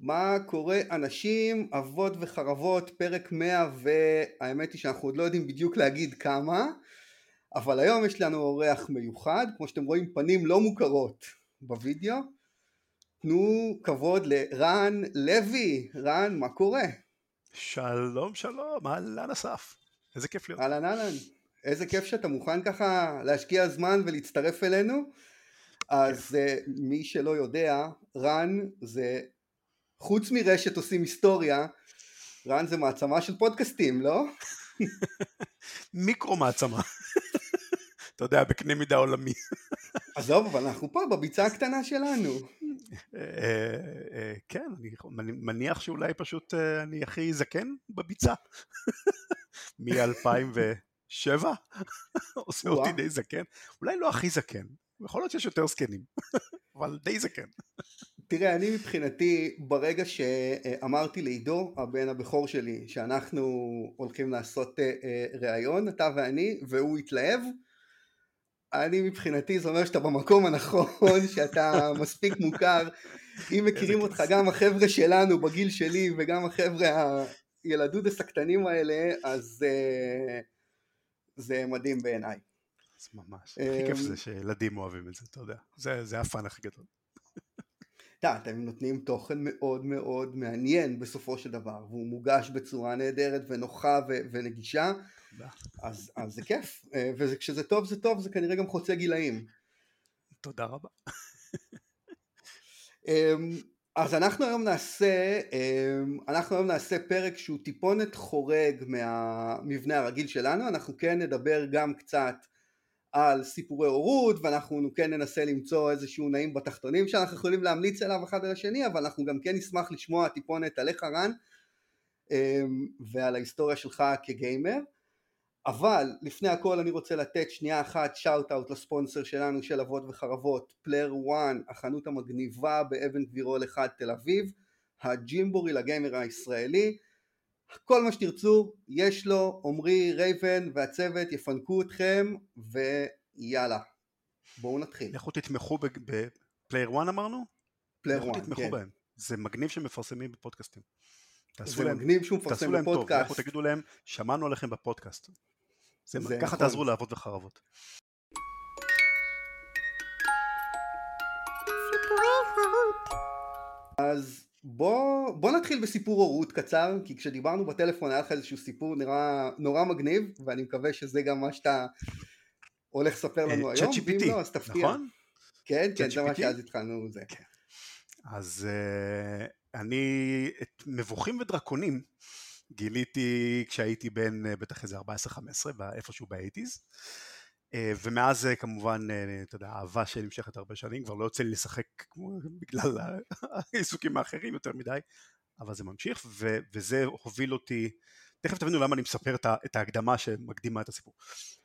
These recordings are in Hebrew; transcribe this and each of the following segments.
מה קורה אנשים, אבות וחרבות, פרק 100 והאמת היא שאנחנו עוד לא יודעים בדיוק להגיד כמה אבל היום יש לנו אורח מיוחד, כמו שאתם רואים פנים לא מוכרות בווידאו. תנו כבוד לרן לוי, רן מה קורה? שלום שלום, אהלן אסף, איזה כיף להיות. אהלן אהלן, איזה כיף שאתה מוכן ככה להשקיע זמן ולהצטרף אלינו. אז uh, מי שלא יודע, רן זה חוץ מרשת עושים היסטוריה, רן זה מעצמה של פודקאסטים, לא? מיקרו מעצמה. אתה יודע, בקנה מידה עולמי. עזוב, אבל אנחנו פה בביצה הקטנה שלנו. אה, אה, כן, אני מניח שאולי פשוט אני הכי זקן בביצה. מ-2007 עושה אותי די זקן. אולי לא הכי זקן, יכול להיות שיש יותר זקנים, אבל די זקן. תראה, אני מבחינתי, ברגע שאמרתי לעידו, הבן הבכור שלי, שאנחנו הולכים לעשות אה, אה, ראיון, אתה ואני, והוא התלהב, אני מבחינתי זה אומר שאתה במקום הנכון, שאתה מספיק מוכר, אם מכירים אותך גם החבר'ה שלנו בגיל שלי וגם החבר'ה הילדודס הקטנים האלה, אז uh, זה מדהים בעיניי. אז ממש, הכי כיף זה שילדים אוהבים את זה, אתה יודע, זה, זה הפאן הכי גדול. אתה, אתם נותנים תוכן מאוד מאוד מעניין בסופו של דבר, והוא מוגש בצורה נהדרת ונוחה ו- ונגישה, אז, אז זה כיף, אה, וכשזה טוב זה טוב, זה כנראה גם חוצה גילאים. תודה רבה. אמ, אז אנחנו היום נעשה, אמ, אנחנו היום נעשה פרק שהוא טיפונת חורג מהמבנה הרגיל שלנו, אנחנו כן נדבר גם קצת על סיפורי הורות ואנחנו כן ננסה למצוא איזשהו נעים בתחתונים שאנחנו יכולים להמליץ עליו אחד על השני אבל אנחנו גם כן נשמח לשמוע טיפונת עליך רן אמ, ועל ההיסטוריה שלך כגיימר. אבל לפני הכל אני רוצה לתת שנייה אחת shout out לספונסר שלנו של אבות וחרבות Player 1 החנות המגניבה באבן גבירול 1 תל אביב הג'ימבורי לגיימר הישראלי כל מה שתרצו יש לו, עמרי, רייבן והצוות יפנקו אתכם ויאללה בואו נתחיל. לכו תתמכו ב Player 1 אמרנו? Player 1, כן. לכו תתמכו בהם, זה מגניב שמפרסמים בפודקאסטים. זה להם, מגניב שהוא מפרסם בפודקאסט. לכו תגידו להם, שמענו עליכם בפודקאסט. זה, זה ככה נכון. תעזרו לאבות וחרבות. אז בוא, בוא נתחיל בסיפור הורות קצר, כי כשדיברנו בטלפון היה לך איזשהו סיפור נראה נורא מגניב, ואני מקווה שזה גם מה שאתה הולך לספר לנו היום, ואם לא אז תפתיע. נכון? כן, כן, זה מה שאז התחלנו זה. כן. אז uh, אני את מבוכים ודרקונים גיליתי כשהייתי בן uh, בטח איזה 14-15, איפשהו באייטיז. אה, ומאז זה כמובן, אה, אתה יודע, אהבה שנמשכת הרבה שנים, כבר לא יוצא לי לשחק כמו, בגלל העיסוקים האחרים יותר מדי, אבל זה ממשיך, ו- וזה הוביל אותי, תכף תבינו למה אני מספר את ההקדמה שמקדימה את הסיפור.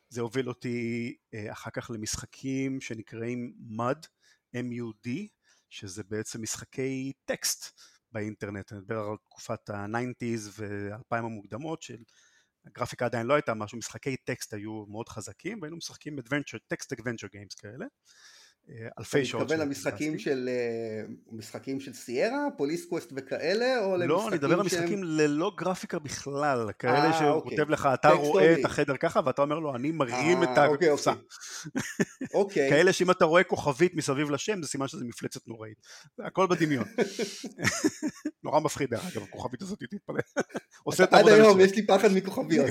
זה הוביל אותי אה, אחר כך למשחקים שנקראים MUD, M-U-D, שזה בעצם משחקי טקסט באינטרנט, אני מדבר על תקופת ה-90's וה-2000 המוקדמות של הגרפיקה עדיין לא הייתה משהו, משחקי טקסט היו מאוד חזקים והיינו משחקים טקסט אדוונצ'ר גיימס כאלה אלפי שעות. אתה מתכוון למשחקים של אה, משחקים של סיירה, פוליס קווסט וכאלה, או למשחקים לא, אני מדבר על משחקים ללא גרפיקה בכלל, כאלה אה, אוקיי. כותב לך, אתה רואה את החדר ככה ואתה אומר לו, אני מרים את אוקיי, הקופסה. אוקיי. כאלה שאם אתה רואה כוכבית מסביב לשם, זה סימן שזה מפלצת נוראית. הכל בדמיון. נורא מפחיד דרך אגב, הכוכבית הזאת, תתפלא. עד היום יש לי פחד מכוכביות.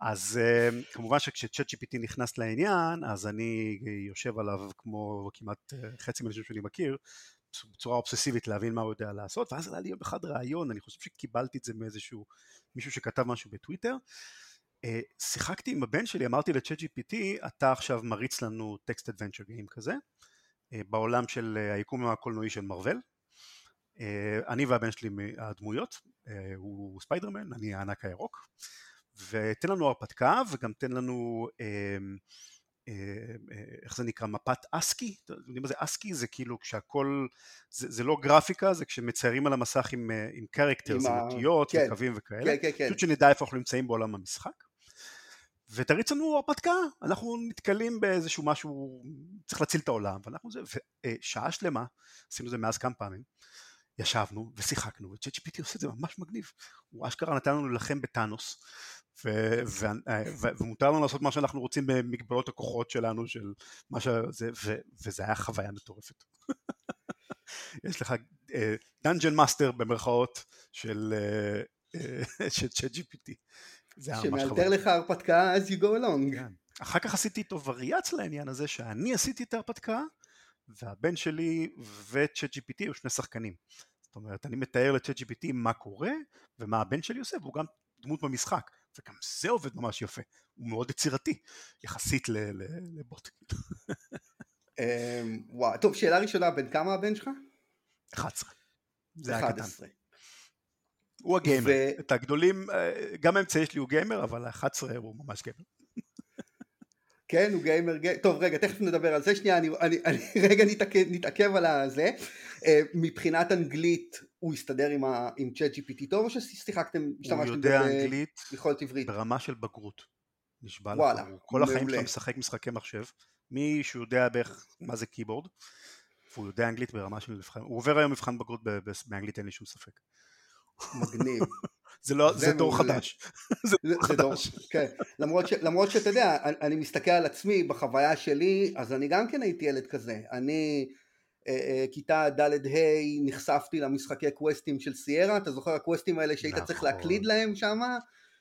אז אה, כמובן שכשצ'אט GPT נכנס לעניין, אז אני יושב עליו כמו כמעט אה, חצי מהאנשים שאני מכיר, בצורה אובססיבית להבין מה הוא יודע לעשות, ואז עלה לי יום אחד רעיון, אני חושב שקיבלתי את זה מאיזשהו מישהו שכתב משהו בטוויטר. אה, שיחקתי עם הבן שלי, אמרתי לצ'אט GPT, אתה עכשיו מריץ לנו טקסט אדוונצ'ר גיים כזה, בעולם של היקום הקולנועי של מרוויל. אני והבן שלי הדמויות, הוא ספיידרמן, אני הענק הירוק. ותן לנו הרפתקה וגם תן לנו אה, אה, אה, איך זה נקרא מפת אסקי, אתם יודעים מה זה אסקי? זה כאילו כשהכל, זה, זה לא גרפיקה, זה כשמציירים על המסך עם, עם קרקטרס, עם אותיות כן, וקווים וכאלה, כן, כן, כן. פשוט שנדע איפה אנחנו נמצאים בעולם המשחק. ותריץ לנו הרפתקה, אנחנו נתקלים באיזשהו משהו, צריך להציל את העולם, ואנחנו זה, ושעה שלמה, עשינו זה מאז כמה פעמים, ישבנו ושיחקנו, וצ'אט GPT עושה את זה ממש מגניב. הוא אשכרה נתן לנו להילחם בטאנוס, ו- ו- ו- ומותר לנו לעשות מה שאנחנו רוצים במגבלות הכוחות שלנו, של מה שזה, ו- וזה היה חוויה מטורפת. יש לך dungeon uh, master במרכאות של Chat GPT. שמאלתר לך הרפתקה as you go along. כן. אחר כך עשיתי איתו וריאציה לעניין הזה שאני עשיתי את ההרפתקה והבן שלי וצ'אט GPT היו שני שחקנים. זאת אומרת, אני מתאר לצ'אט GPT מה קורה ומה הבן שלי עושה והוא גם דמות במשחק וגם זה עובד ממש יפה, הוא מאוד יצירתי יחסית לבוט. אמ, וואו, טוב, שאלה ראשונה, בן כמה הבן שלך? 11. זה היה קטן. הוא הגיימר. את הגדולים, אה, גם האמצעי שלי הוא גיימר, אבל ה-11 הוא ממש גיימר. כן, הוא גיימר, גיימר, טוב רגע, תכף נדבר על זה, שנייה, אני, אני, אני רגע נתעכב, נתעכב על הזה. Uh, מבחינת אנגלית, הוא הסתדר עם, ה, עם צ'אט GPT טוב, או ששיחקתם, השתמשתם הוא יודע אנגלית יכולת עברית? ברמה של בגרות. נשבע לך, כל החיים שלו משחק משחקי מחשב, מי שהוא יודע בערך מה זה קיבורד, והוא יודע אנגלית ברמה של מבחן, הוא עובר היום מבחן בגרות באנגלית, אין לי שום ספק. מגניב. זה לא, זה, זה דור חדש. זה דור חדש. כן. למרות, ש, למרות שאתה יודע, אני, אני מסתכל על עצמי בחוויה שלי, אז אני גם כן הייתי ילד כזה. אני, אה, אה, כיתה ד'-ה', נחשפתי למשחקי קווסטים של סיירה, אתה זוכר הקווסטים האלה שהיית נכון. צריך להקליד להם שם?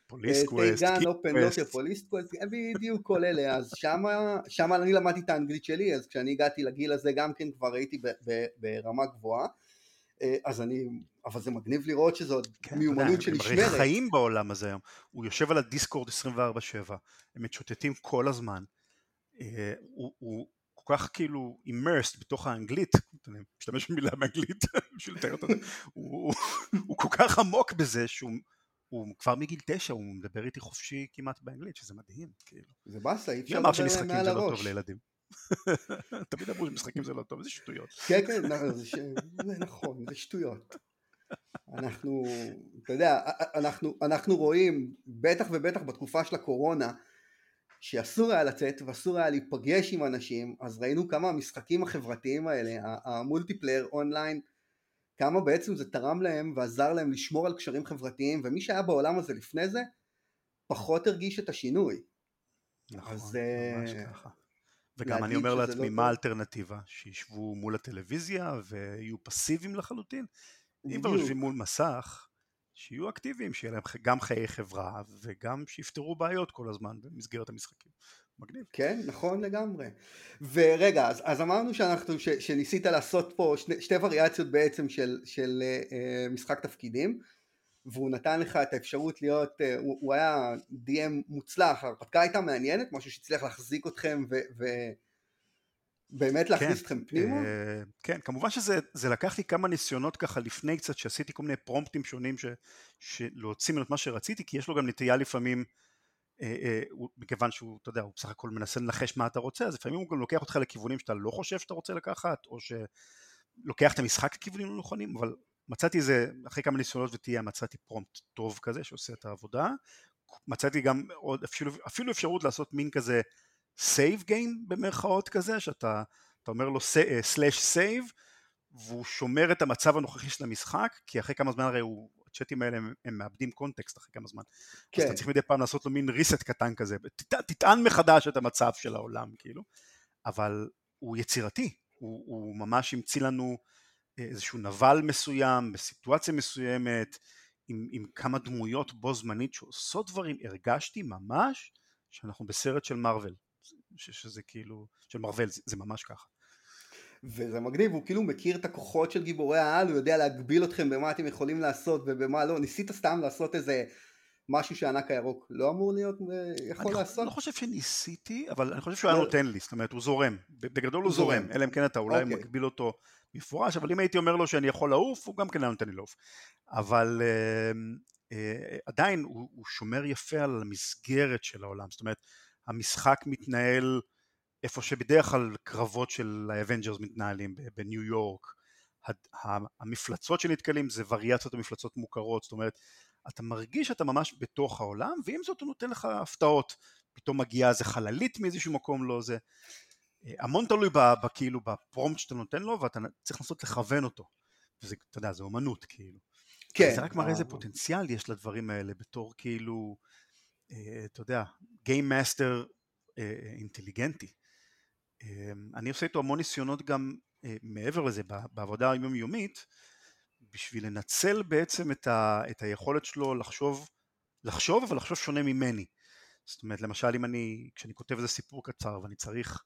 Police Quest, King's Quest. Police Quest, בדיוק כל אלה, אז שם אני למדתי את האנגלית שלי, אז כשאני הגעתי לגיל הזה גם כן כבר הייתי ברמה גבוהה. אה, אז אני, אבל זה מגניב לראות שזו כן, מיומנות שנשמרת. הם הרי חיים בעולם הזה היום, הוא יושב על הדיסקורד 24/7, הם מתשוטטים כל הזמן, אה, הוא, הוא כל כך כאילו immersed בתוך האנגלית, אני משתמש במילה באנגלית בשביל לתאר אותה, הוא, הוא כל כך עמוק בזה שהוא הוא כבר מגיל תשע, הוא מדבר איתי חופשי כמעט באנגלית, שזה מדהים, כאילו. זה באסה, אי אפשר לדבר מעל הראש. מי אמר שמשחקים זה לא טוב לילדים? תמיד אמרו שמשחקים זה לא טוב, זה שטויות. כן, כן, ש... זה נכון, זה שטויות. אנחנו, אתה יודע, אנחנו, אנחנו רואים, בטח ובטח בתקופה של הקורונה, שאסור היה לצאת ואסור היה להיפגש עם אנשים, אז ראינו כמה המשחקים החברתיים האלה, המולטיפלייר אונליין, כמה בעצם זה תרם להם ועזר להם לשמור על קשרים חברתיים, ומי שהיה בעולם הזה לפני זה, פחות הרגיש את השינוי. נכון, אז, ממש uh, ככה. וגם אני אומר לעצמי, לא מה האלטרנטיבה? שישבו מול הטלוויזיה ויהיו פסיביים לחלוטין? אם כבר יושבים מול מסך, שיהיו אקטיביים, שיהיה להם גם חיי חברה וגם שיפתרו בעיות כל הזמן במסגרת המשחקים. מגניב. כן, נכון לגמרי. ורגע, אז, אז אמרנו שאנחנו, ש, שניסית לעשות פה שני, שתי וריאציות בעצם של, של uh, משחק תפקידים. והוא נתן לך את האפשרות להיות, אה, הוא, הוא היה DM מוצלח, ההרפתקה הייתה מעניינת, משהו שהצליח להחזיק אתכם ובאמת להכניס כן, אתכם פנימה? אה, כן, כמובן שזה לקח לי כמה ניסיונות ככה לפני קצת, שעשיתי כל מיני פרומפטים שונים ש, להוציא ממנו את מה שרציתי, כי יש לו גם נטייה לפעמים, אה, אה, מכיוון שהוא, אתה יודע, הוא בסך הכל מנסה לנחש מה אתה רוצה, אז לפעמים הוא גם לוקח אותך לכיוונים שאתה לא חושב שאתה רוצה לקחת, או שלוקח את המשחק לכיוונים לא נכונים, אבל מצאתי איזה, אחרי כמה ניסיונות וטעייה מצאתי prompt טוב כזה שעושה את העבודה, מצאתי גם עוד אפילו, אפילו אפשרות לעשות מין כזה save game במרכאות כזה, שאתה אומר לו slash save, והוא שומר את המצב הנוכחי של המשחק, כי אחרי כמה זמן הרי הוא, הצ'אטים האלה הם, הם מאבדים context אחרי כמה זמן. כן. אז אתה צריך מדי פעם לעשות לו מין reset קטן כזה, תטען, תטען מחדש את המצב של העולם כאילו, אבל הוא יצירתי, הוא, הוא ממש המציא לנו איזשהו נבל מסוים, בסיטואציה מסוימת, עם, עם כמה דמויות בו זמנית שעושות דברים, הרגשתי ממש שאנחנו בסרט של מארוול, שזה כאילו, של מארוול, זה, זה ממש ככה. וזה מגניב, הוא כאילו מכיר את הכוחות של גיבורי העל, הוא יודע להגביל אתכם במה אתם יכולים לעשות ובמה לא, ניסית סתם לעשות איזה משהו שהענק הירוק לא אמור להיות, אה, יכול אני לעשות? אני לא חושב שניסיתי, אבל אני חושב שהוא היה לא. נותן לי, זאת אומרת הוא זורם, בגדול הוא זורם, אלא אם כן אתה אולי אוקיי. מגביל אותו מפורש, אבל אם הייתי אומר לו שאני יכול לעוף, הוא גם כן היה נותן לי לעוף. אבל אה, אה, עדיין הוא, הוא שומר יפה על המסגרת של העולם, זאת אומרת, המשחק מתנהל איפה שבדרך כלל קרבות של האבנג'רס מתנהלים, בניו יורק, המפלצות שנתקלים זה וריאציות המפלצות מוכרות, זאת אומרת, אתה מרגיש שאתה ממש בתוך העולם, ועם זאת הוא נותן לך הפתעות, פתאום מגיעה איזה חללית מאיזשהו מקום, לא זה. המון תלוי כאילו בפרומפט שאתה נותן לו ואתה צריך לנסות לכוון אותו וזה, אתה יודע, זה אומנות כאילו. כן. זה רק מראה איזה פוטנציאל יש לדברים האלה בתור כאילו, אה, אתה יודע, Game Master אה, אינטליגנטי. אה, אני עושה איתו המון ניסיונות גם אה, מעבר לזה בעבודה היומיומית, בשביל לנצל בעצם את, ה, את היכולת שלו לחשוב, לחשוב אבל לחשוב שונה ממני. זאת אומרת, למשל אם אני, כשאני כותב איזה סיפור קצר ואני צריך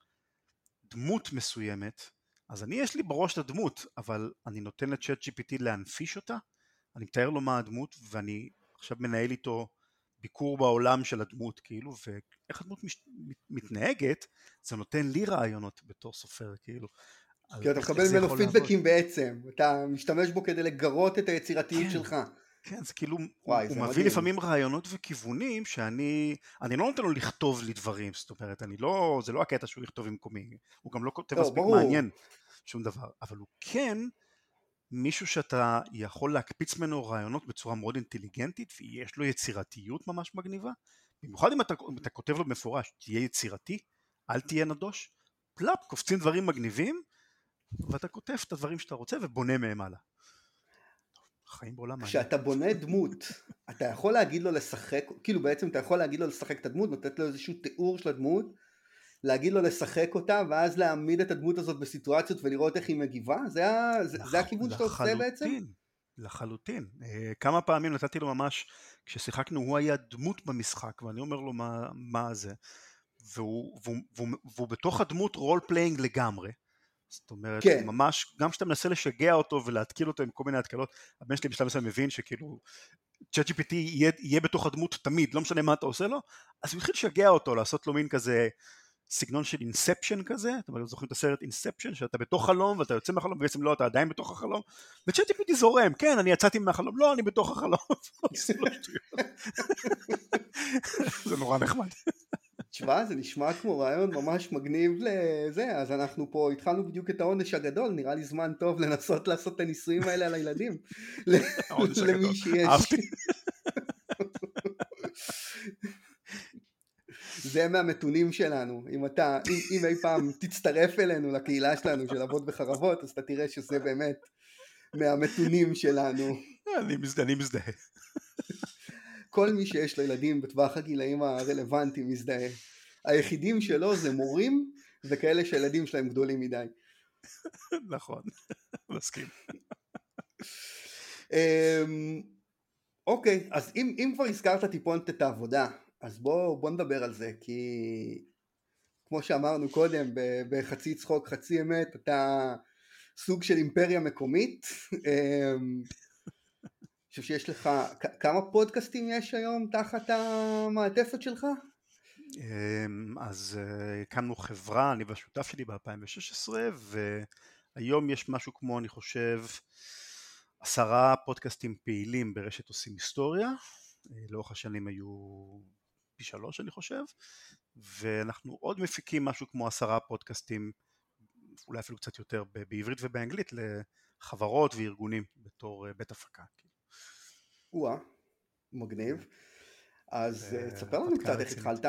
דמות מסוימת, אז אני יש לי בראש את הדמות, אבל אני נותן לצ'אט GPT להנפיש אותה, אני מתאר לו מה הדמות ואני עכשיו מנהל איתו ביקור בעולם של הדמות כאילו ואיך הדמות מש... מתנהגת זה נותן לי רעיונות בתור סופר כאילו. כי אתה מקבל ממנו פידבקים בעצם, אתה משתמש בו כדי לגרות את היצירתיות כן, שלך. כן, זה כאילו, וואי, הוא, זה הוא מביא לפעמים רעיונות וכיוונים שאני, אני לא נותן לו לכתוב לי דברים, זאת אומרת, אני לא, זה לא הקטע שהוא יכתוב במקומי, הוא גם לא כותב לא, מספיק. מעניין שום דבר, אבל הוא כן מישהו שאתה יכול להקפיץ ממנו רעיונות בצורה מאוד אינטליגנטית ויש לו יצירתיות ממש מגניבה? במיוחד אם אתה, אם אתה כותב לו במפורש תהיה יצירתי אל תהיה נדוש פלאפ קופצים דברים מגניבים ואתה כותב את הדברים שאתה רוצה ובונה מהם הלאה. חיים בעולם כשאתה בונה דמות אתה יכול להגיד לו לשחק כאילו בעצם אתה יכול להגיד לו לשחק את הדמות נותנת לו איזשהו תיאור של הדמות להגיד לו לשחק אותה ואז להעמיד את הדמות הזאת בסיטואציות ולראות איך היא מגיבה? זה, זה, לח... זה הכיוון שאתה עושה בעצם? לחלוטין. Uh, כמה פעמים נתתי לו ממש, כששיחקנו הוא היה דמות במשחק ואני אומר לו מה, מה זה והוא, והוא, והוא, והוא בתוך הדמות role playing לגמרי. זאת אומרת, כן. ממש, גם כשאתה מנסה לשגע אותו ולהתקיל אותו עם כל מיני התקלות, הבן שלי בשלב מסוים מבין שכאילו Chat GPT יהיה, יהיה בתוך הדמות תמיד, לא משנה מה אתה עושה לו, אז הוא התחיל לשגע אותו, לעשות לו מין כזה סגנון של Inception כזה, אתם זוכרים את הסרט Inception, שאתה בתוך חלום ואתה יוצא מהחלום ובעצם לא, אתה עדיין בתוך החלום, וצ'אט GPT זורם, כן, אני יצאתי מהחלום, לא, אני בתוך החלום, זה נורא נחמד. תשמע, זה נשמע כמו רעיון ממש מגניב לזה, אז אנחנו פה התחלנו בדיוק את העונש הגדול, נראה לי זמן טוב לנסות לעשות את הניסויים האלה על הילדים. למי שיש. זה מהמתונים שלנו, אם אתה, אם, אם אי פעם תצטרף אלינו לקהילה שלנו של אבות וחרבות, אז אתה תראה שזה באמת מהמתונים שלנו. אני מזדהה, אני מזדהה. כל מי שיש לו ילדים בטווח הגילאים הרלוונטיים מזדהה. היחידים שלו זה מורים וכאלה שהילדים שלהם גדולים מדי. נכון, מסכים. אמ, אוקיי, אז אם, אם כבר הזכרת טיפונת את העבודה, אז בוא, בוא נדבר על זה, כי כמו שאמרנו קודם, בחצי צחוק חצי אמת, אתה סוג של אימפריה מקומית. אמ, אני חושב שיש לך, כמה פודקאסטים יש היום תחת המעטפת שלך? אמ, אז אה, הקמנו חברה, אני והשותף שלי ב-2016, והיום יש משהו כמו, אני חושב, עשרה פודקאסטים פעילים ברשת עושים היסטוריה. אה, לאורך השנים היו פי שלוש אני חושב, ואנחנו עוד מפיקים משהו כמו עשרה פודקאסטים, אולי אפילו קצת יותר בעברית ובאנגלית, לחברות וארגונים בתור אה, בית הפקה. או-אה, מגניב. אז אה, תספר לנו קצת איך התחלת.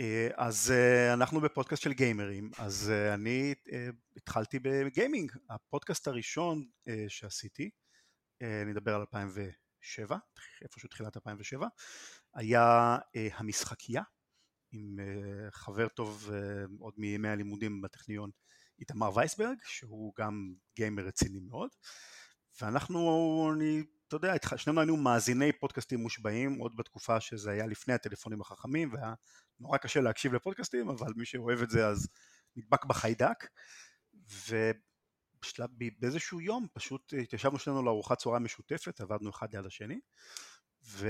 אה, אז אנחנו בפודקאסט של גיימרים, אז אני התחלתי בגיימינג, הפודקאסט הראשון שעשיתי, אני אדבר על 2007, איפשהו תחילת 2007, היה אה, המשחקייה עם אה, חבר טוב אה, עוד מימי הלימודים בטכניון איתמר וייסברג שהוא גם גיימר רציני מאוד. ואנחנו, אני, אתה יודע, שנינו היינו מאזיני פודקאסטים מושבעים עוד בתקופה שזה היה לפני הטלפונים החכמים והיה נורא קשה להקשיב לפודקאסטים אבל מי שאוהב את זה אז נדבק בחיידק ובשלב, באיזשהו יום פשוט התיישבנו שנינו לארוחת צהריים משותפת עבדנו אחד ליד השני ו...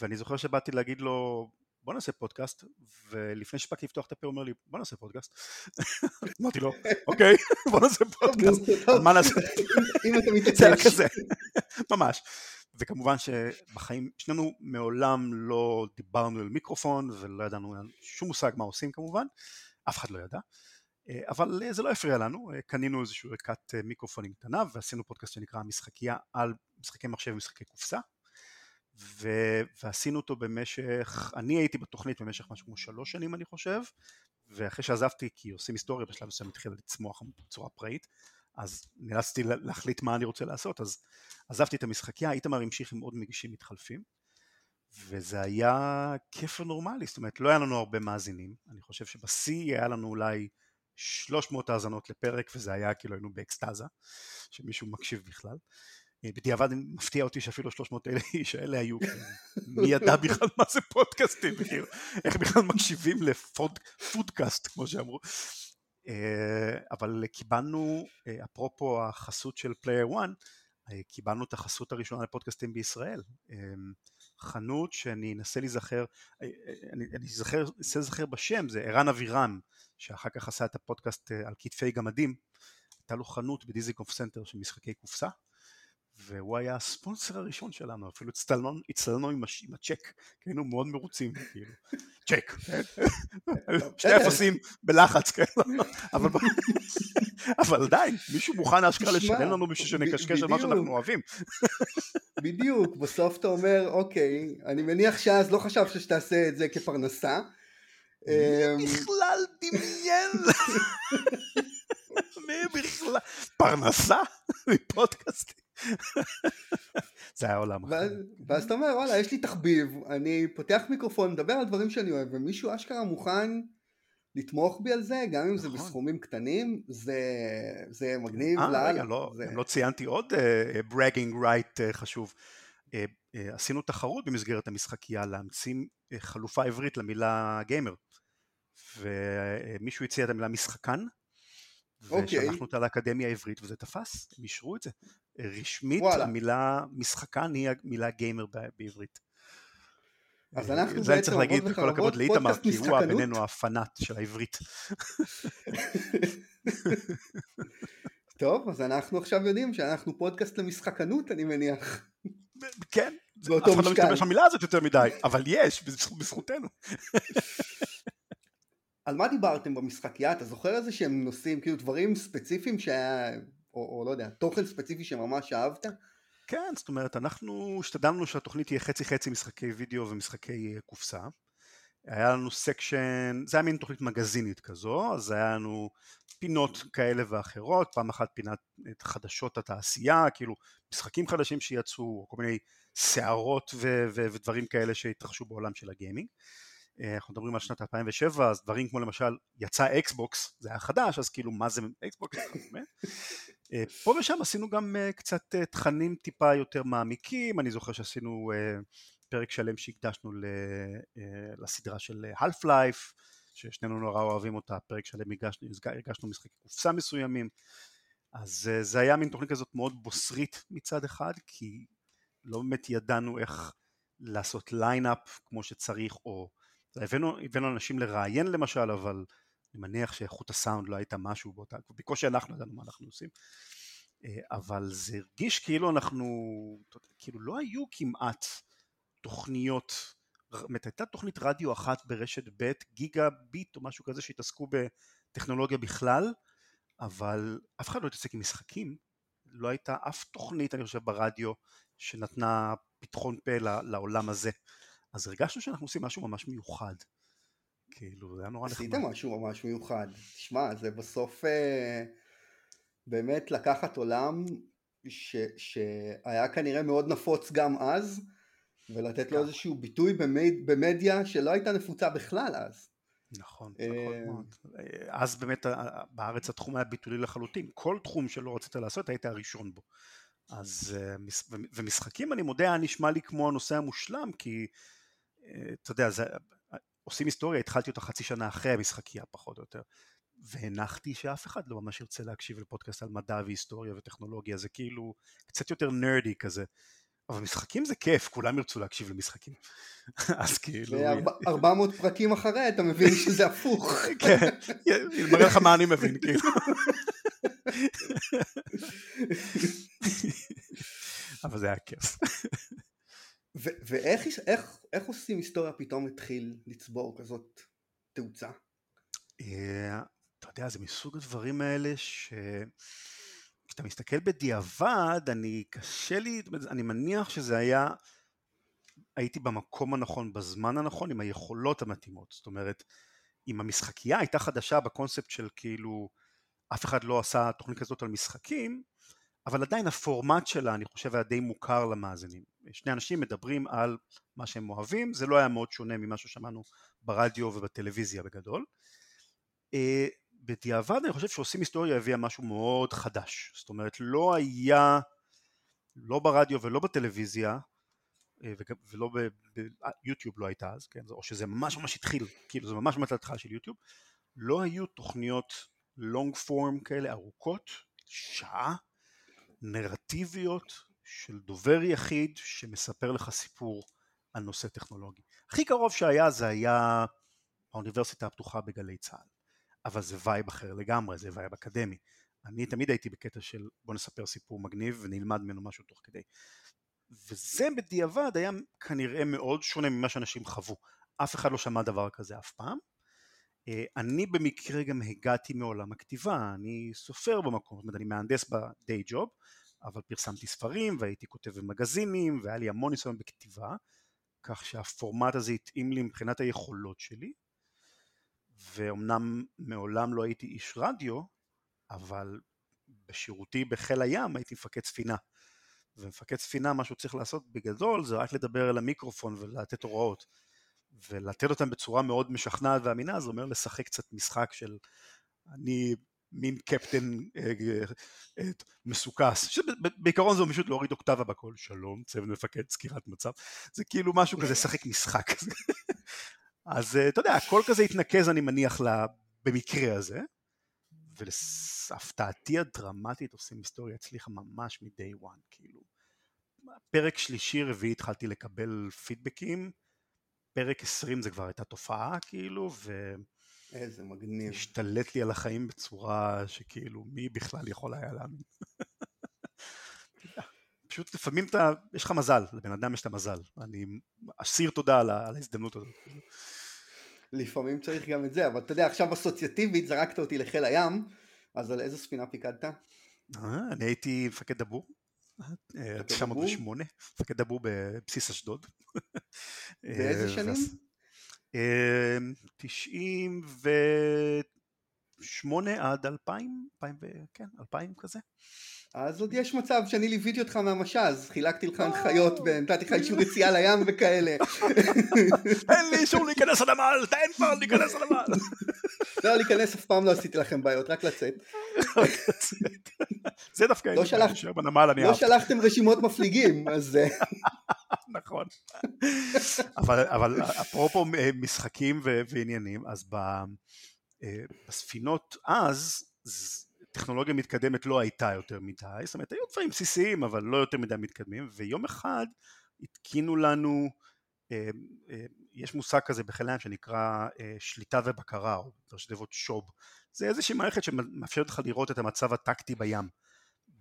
ואני זוכר שבאתי להגיד לו בוא נעשה פודקאסט ולפני שהספקתי לפתוח את הפה הוא אומר לי בוא נעשה פודקאסט אמרתי לו אוקיי בוא נעשה פודקאסט מה נעשה אם אתה מתעצש כזה ממש. וכמובן שבחיים שנינו מעולם לא דיברנו אל מיקרופון ולא ידענו שום מושג מה עושים כמובן אף אחד לא ידע אבל זה לא הפריע לנו, קנינו איזושהי ערכת מיקרופונים קטנה ועשינו פודקאסט שנקרא משחקייה על משחקי מחשב ומשחקי קופסה ו... ועשינו אותו במשך, אני הייתי בתוכנית במשך משהו כמו שלוש שנים אני חושב, ואחרי שעזבתי כי עושים היסטוריה בשלב מסוים התחילה לצמוח בצורה פראית, אז נאלצתי להחליט מה אני רוצה לעשות, אז עזבתי את המשחקייה, איתמר המשיך עם עוד מגישים מתחלפים, וזה היה כיף ונורמלי, זאת אומרת לא היה לנו הרבה מאזינים, אני חושב שבשיא היה לנו אולי 300 האזנות לפרק וזה היה כאילו היינו באקסטזה, שמישהו מקשיב בכלל. אה, בדיעבד מפתיע אותי שאפילו 300 אלה איש האלה היו, כאילו, מי ידע בכלל מה זה פודקאסטים, כאילו, איך בכלל מקשיבים לפודקאסט כמו שאמרו. אה, אבל קיבלנו, אה, אפרופו החסות של פלייר 1, קיבלנו את החסות הראשונה לפודקאסטים בישראל. חנות שאני אנסה להיזכר, אני, אני זכר, אנסה להיזכר בשם, זה ערן אבירן, שאחר כך עשה את הפודקאסט על כתפי גמדים. הייתה לו חנות בדיזנגוף סנטר של משחקי קופסה. והוא היה הספונסר הראשון שלנו, אפילו הצטלנו עם, עם הצ'ק, כי היינו מאוד מרוצים, כאילו, צ'ק, שתי אפסים בלחץ, כן, אבל, אבל די, מישהו מוכן אשכרה לשלם לנו בשביל שנקשקש על מה שאנחנו אוהבים. בדיוק, בסוף אתה אומר, אוקיי, אני מניח שאז לא חשבת שתעשה את זה כפרנסה. מי אמ, בכלל דמיין? מי בכלל? פרנסה? מפודקאסטים? זה היה עולם אחר. ואז אתה אומר וואלה יש לי תחביב, אני פותח מיקרופון, מדבר על דברים שאני אוהב ומישהו אשכרה מוכן לתמוך בי על זה, גם אם זה נכון. בסכומים קטנים, זה מגניב לאללה. רגע, לא, לא ציינתי עוד ברגינג uh, רייט uh, חשוב. Uh, uh, עשינו תחרות במסגרת המשחקייה להמציא uh, חלופה עברית למילה גיימר. ומישהו הציע את המילה משחקן, אוקיי. ושלחנו אותה לאקדמיה העברית וזה תפס, הם אישרו את זה. רשמית וואלה. המילה משחקן היא המילה גיימר בעברית. אז אנחנו בעצם... צריך להגיד כל הכבוד לאיתמר, כי הוא בינינו הפנאט של העברית. טוב, אז אנחנו עכשיו יודעים שאנחנו פודקאסט למשחקנות, אני מניח. כן, אף אחד לא משתמש במילה הזאת יותר מדי, אבל יש, בזכותנו. על מה דיברתם במשחקייה? אתה זוכר איזה שהם נושאים, כאילו דברים ספציפיים שהיה, או, או לא יודע, תוכן ספציפי שממש אהבת? כן, זאת אומרת, אנחנו השתדלנו שהתוכנית תהיה חצי חצי משחקי וידאו ומשחקי אה, קופסה. היה לנו section, זה היה מין תוכנית מגזינית כזו, אז היה לנו פינות כאלה ואחרות, פעם אחת פינת חדשות התעשייה, כאילו משחקים חדשים שיצאו, כל מיני סערות ו- ו- ודברים כאלה שהתרחשו בעולם של ה gaming. אה, אנחנו מדברים על שנת 2007 אז דברים כמו למשל יצא אקסבוקס זה היה חדש אז כאילו מה זה אקסבוקס אה, פה ושם עשינו גם אה, קצת תכנים טיפה יותר מעמיקים אני זוכר שעשינו פרק שלם שהקדשנו לסדרה של Half Life ששנינו נורא אוהבים אותה פרק שלם הגשנו, הגשנו משחקי קופסה מסוימים. אז זה היה מין תוכנית כזאת מאוד בוסרית מצד אחד כי לא באמת ידענו איך לעשות lineup כמו שצריך או הבאנו, הבאנו אנשים לראיין למשל, אבל אני מניח שאיכות הסאונד לא הייתה משהו באותה, בקושי אנחנו ידענו מה אנחנו עושים, אה, אבל זה הרגיש כאילו אנחנו, כאילו לא היו כמעט תוכניות, זאת הייתה תוכנית רדיו אחת ברשת ב', גיגה ביט או משהו כזה שהתעסקו בטכנולוגיה בכלל, אבל אף אחד לא התעסק עם משחקים, לא הייתה אף תוכנית אני חושב ברדיו שנתנה פתחון פה לעולם הזה. אז הרגשנו שאנחנו עושים משהו ממש מיוחד. כאילו, זה היה נורא נחמד. עשיתם משהו ממש מיוחד. תשמע, זה בסוף אה, באמת לקחת עולם ש, שהיה כנראה מאוד נפוץ גם אז, ולתת לו. איזשהו ביטוי במד, במדיה שלא הייתה נפוצה בכלל אז. נכון, אה, נכון מאוד. אז באמת בארץ התחום היה ביטולי לחלוטין. כל תחום שלא רצית לעשות היית הראשון בו. אז, אה, ומשחקים אני מודה היה נשמע לי כמו הנושא המושלם כי אתה יודע, זה, עושים היסטוריה, התחלתי אותה חצי שנה אחרי המשחקייה פחות או יותר, והנחתי שאף אחד לא ממש ירצה להקשיב לפודקאסט על מדע והיסטוריה וטכנולוגיה, זה כאילו קצת יותר נרדי כזה. אבל משחקים זה כיף, כולם ירצו להקשיב למשחקים. אז כאילו... ו-400 פרקים אחרי אתה מבין שזה הפוך. כן, אני מראה לך מה אני מבין, כאילו. אבל זה היה כיף. ואיך איך, איך עושים היסטוריה פתאום התחיל לצבור כזאת תאוצה? אה, אתה יודע, זה מסוג הדברים האלה ש... כשאתה מסתכל בדיעבד, אני קשה לי, אני מניח שזה היה, הייתי במקום הנכון, בזמן הנכון, עם היכולות המתאימות. זאת אומרת, אם המשחקייה הייתה חדשה בקונספט של כאילו אף אחד לא עשה תוכנית כזאת על משחקים, אבל עדיין הפורמט שלה אני חושב היה די מוכר למאזינים. שני אנשים מדברים על מה שהם אוהבים, זה לא היה מאוד שונה ממה ששמענו ברדיו ובטלוויזיה בגדול. אה, בדיעבד אני חושב שעושים היסטוריה הביאה משהו מאוד חדש, זאת אומרת לא היה, לא ברדיו ולא בטלוויזיה, אה, ולא ביוטיוב לא הייתה אז, כן, או שזה ממש ממש התחיל, כאילו זה ממש ממש התחלה של יוטיוב, לא היו תוכניות long form כאלה ארוכות, שעה, נרטיביות של דובר יחיד שמספר לך סיפור על נושא טכנולוגי. הכי קרוב שהיה זה היה האוניברסיטה הפתוחה בגלי צה"ל, אבל זה vibe אחר לגמרי, זה vibe אקדמי. אני תמיד הייתי בקטע של בוא נספר סיפור מגניב ונלמד ממנו משהו תוך כדי. וזה בדיעבד היה כנראה מאוד שונה ממה שאנשים חוו. אף אחד לא שמע דבר כזה אף פעם. אה, אני במקרה גם הגעתי מעולם הכתיבה, אני סופר במקום, זאת אומרת אני מהנדס ב-day job, אבל פרסמתי ספרים והייתי כותב במגזינים והיה לי המון ניסיון בכתיבה, כך שהפורמט הזה התאים לי מבחינת היכולות שלי, ואומנם מעולם לא הייתי איש רדיו, אבל בשירותי בחיל הים הייתי מפקד ספינה. ומפקד ספינה מה שהוא צריך לעשות בגדול זה רק לדבר אל המיקרופון ולתת הוראות. ולתת אותם בצורה מאוד משכנעת ואמינה, זה אומר לשחק קצת משחק של אני מין קפטן אה, אה, מסוכס, שבעיקרון זה פשוט להוריד אוקטבה בקול, שלום, צוות מפקד, סקירת מצב, זה כאילו משהו כזה, לשחק משחק. אז אה, אתה יודע, הכל כזה התנקז אני מניח לה, במקרה הזה, ולהפתעתי הדרמטית עושים היסטוריה הצליחה ממש מ-day one, כאילו. פרק שלישי רביעי התחלתי לקבל פידבקים, פרק 20 זה כבר הייתה תופעה כאילו, ו... איזה מגניב. השתלט לי על החיים בצורה שכאילו מי בכלל יכול היה להאמין. פשוט לפעמים אתה, יש לך מזל, לבן אדם יש את המזל. אני אסיר תודה על, על ההזדמנות הזאת. לפעמים צריך גם את זה, אבל אתה יודע, עכשיו אסוציאטיבית זרקת אותי לחיל הים, אז על איזה ספינה פיקדת? אה, אני הייתי מפקד דבור. 1908, מפקד דבור בבסיס אשדוד. באיזה אה, שנים? 98 אה, עד 2000, 2000 כן, 2000 כזה. אז עוד יש מצב שאני ליוויתי אותך מהמשאז, חילקתי לך הנחיות ונתתי לך אישור יציאה לים וכאלה. תן לי אישור להיכנס לנמל, תן כבר להיכנס לנמל. לא, להיכנס אף פעם לא עשיתי לכם בעיות, רק לצאת. זה דווקא לא שלח... בנמל אני לא שלחתם רשימות מפליגים, אז... אה. נכון. אבל אפרופו אה, משחקים ועניינים, אז אה, בספינות אז, טכנולוגיה מתקדמת לא הייתה יותר מדי, זאת אומרת היו דברים בסיסיים אבל לא יותר מדי מתקדמים, ויום אחד התקינו לנו, יש מושג כזה בחיל הים שנקרא שליטה ובקרה, או ראשי תיבות שוב, זה איזושהי מערכת שמאפשרת לך לראות את המצב הטקטי בים.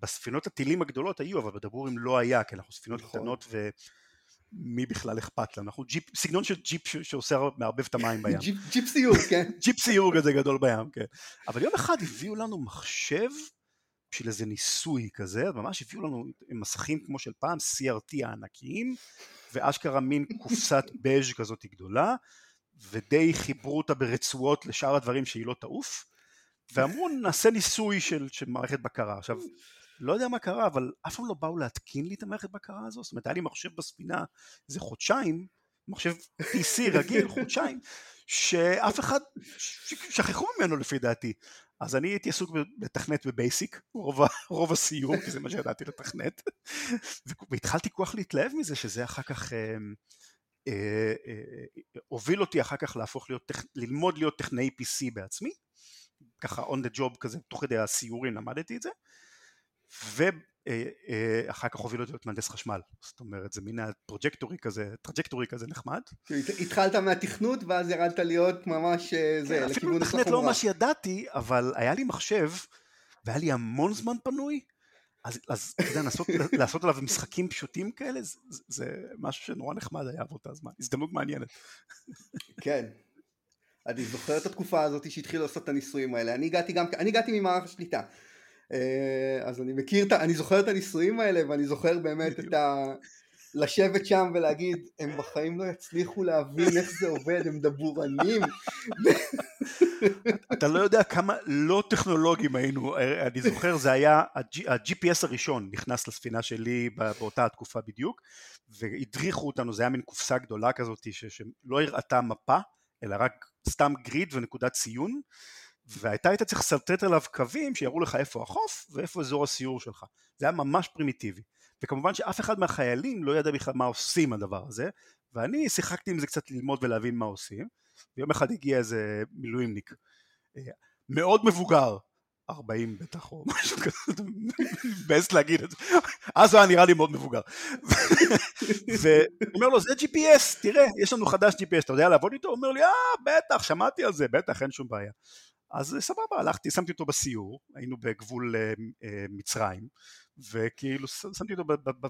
בספינות הטילים הגדולות היו, אבל בדבורים לא היה, כי אנחנו ספינות נכון. קטנות ומי בכלל אכפת לנו, אנחנו ג'יפ, סגנון של ג'יפ שעושה, מערבב את המים בים. ג'יפ סיור, כן. ג'יפ סיור כזה גדול בים, כן. אבל יום אחד הביאו לנו מחשב בשביל איזה ניסוי כזה, ממש הביאו לנו מסכים כמו של פעם, CRT הענקיים, ואשכרה מין קופסת בז' כזאת גדולה, ודי חיברו אותה ברצועות לשאר הדברים שהיא לא תעוף, ואמרו נעשה ניסוי של, של מערכת בקרה. עכשיו, לא יודע מה קרה, אבל אף פעם לא באו להתקין לי את המערכת בקרה הזו, זאת אומרת היה לי מחשב בספינה איזה חודשיים, מחשב PC רגיל חודשיים, שאף אחד, שכחו ממנו לפי דעתי. אז אני הייתי עסוק לתכנת בבייסיק, רוב, רוב הסיום, כי זה מה שידעתי לתכנת, והתחלתי כל כך להתלהב מזה, שזה אחר כך... אה, אה, אה, הוביל אותי אחר כך להפוך להיות, ללמוד להיות טכנאי PC בעצמי, ככה on the job כזה, תוך כדי הסיורים למדתי את זה, ואחר כך הוביל להיות מהנדס חשמל, זאת אומרת זה מין ה trajectory כזה, trajectory כזה נחמד. התחלת מהתכנות ואז ירדת להיות ממש זה, כן. אפילו לא ממש ידעתי, אבל היה לי מחשב והיה לי המון זמן פנוי, אז, אז אתה יודע, לעשות, לעשות עליו משחקים פשוטים כאלה, זה, זה משהו שנורא נחמד היה באותה זמן, הזדמנות מעניינת. כן, אני זוכר את התקופה הזאת שהתחילו לעשות את הניסויים האלה, אני הגעתי גם, אני הגעתי ממערך השליטה, אה, אז אני מכיר, אני זוכר את הניסויים האלה ואני זוכר באמת את ה... לשבת שם ולהגיד הם בחיים לא יצליחו להבין איך זה עובד הם דבורנים אתה לא יודע כמה לא טכנולוגים היינו, אני זוכר זה היה ה-GPS הראשון נכנס לספינה שלי באותה תקופה בדיוק, והדריכו אותנו, זה היה מין קופסה גדולה כזאת שלא הראתה מפה, אלא רק סתם גריד ונקודת ציון, ואתה היית צריך לסרטט עליו קווים שיראו לך איפה החוף ואיפה אזור הסיור שלך. זה היה ממש פרימיטיבי. וכמובן שאף אחד מהחיילים לא ידע בכלל מה עושים הדבר הזה, ואני שיחקתי עם זה קצת ללמוד ולהבין מה עושים, ויום אחד הגיע איזה מילואימניק, אה, מאוד מבוגר, 40 בטח או משהו כזה, מבאס להגיד את זה, אז הוא היה נראה לי מאוד מבוגר. ואני אומר לו זה GPS, תראה, יש לנו חדש GPS, אתה יודע לעבוד איתו? הוא אומר לי, אה, בטח, שמעתי על זה, בטח, אין שום בעיה. אז סבבה, הלכתי, שמתי אותו בסיור, היינו בגבול uh, uh, מצרים, וכאילו שמתי אותו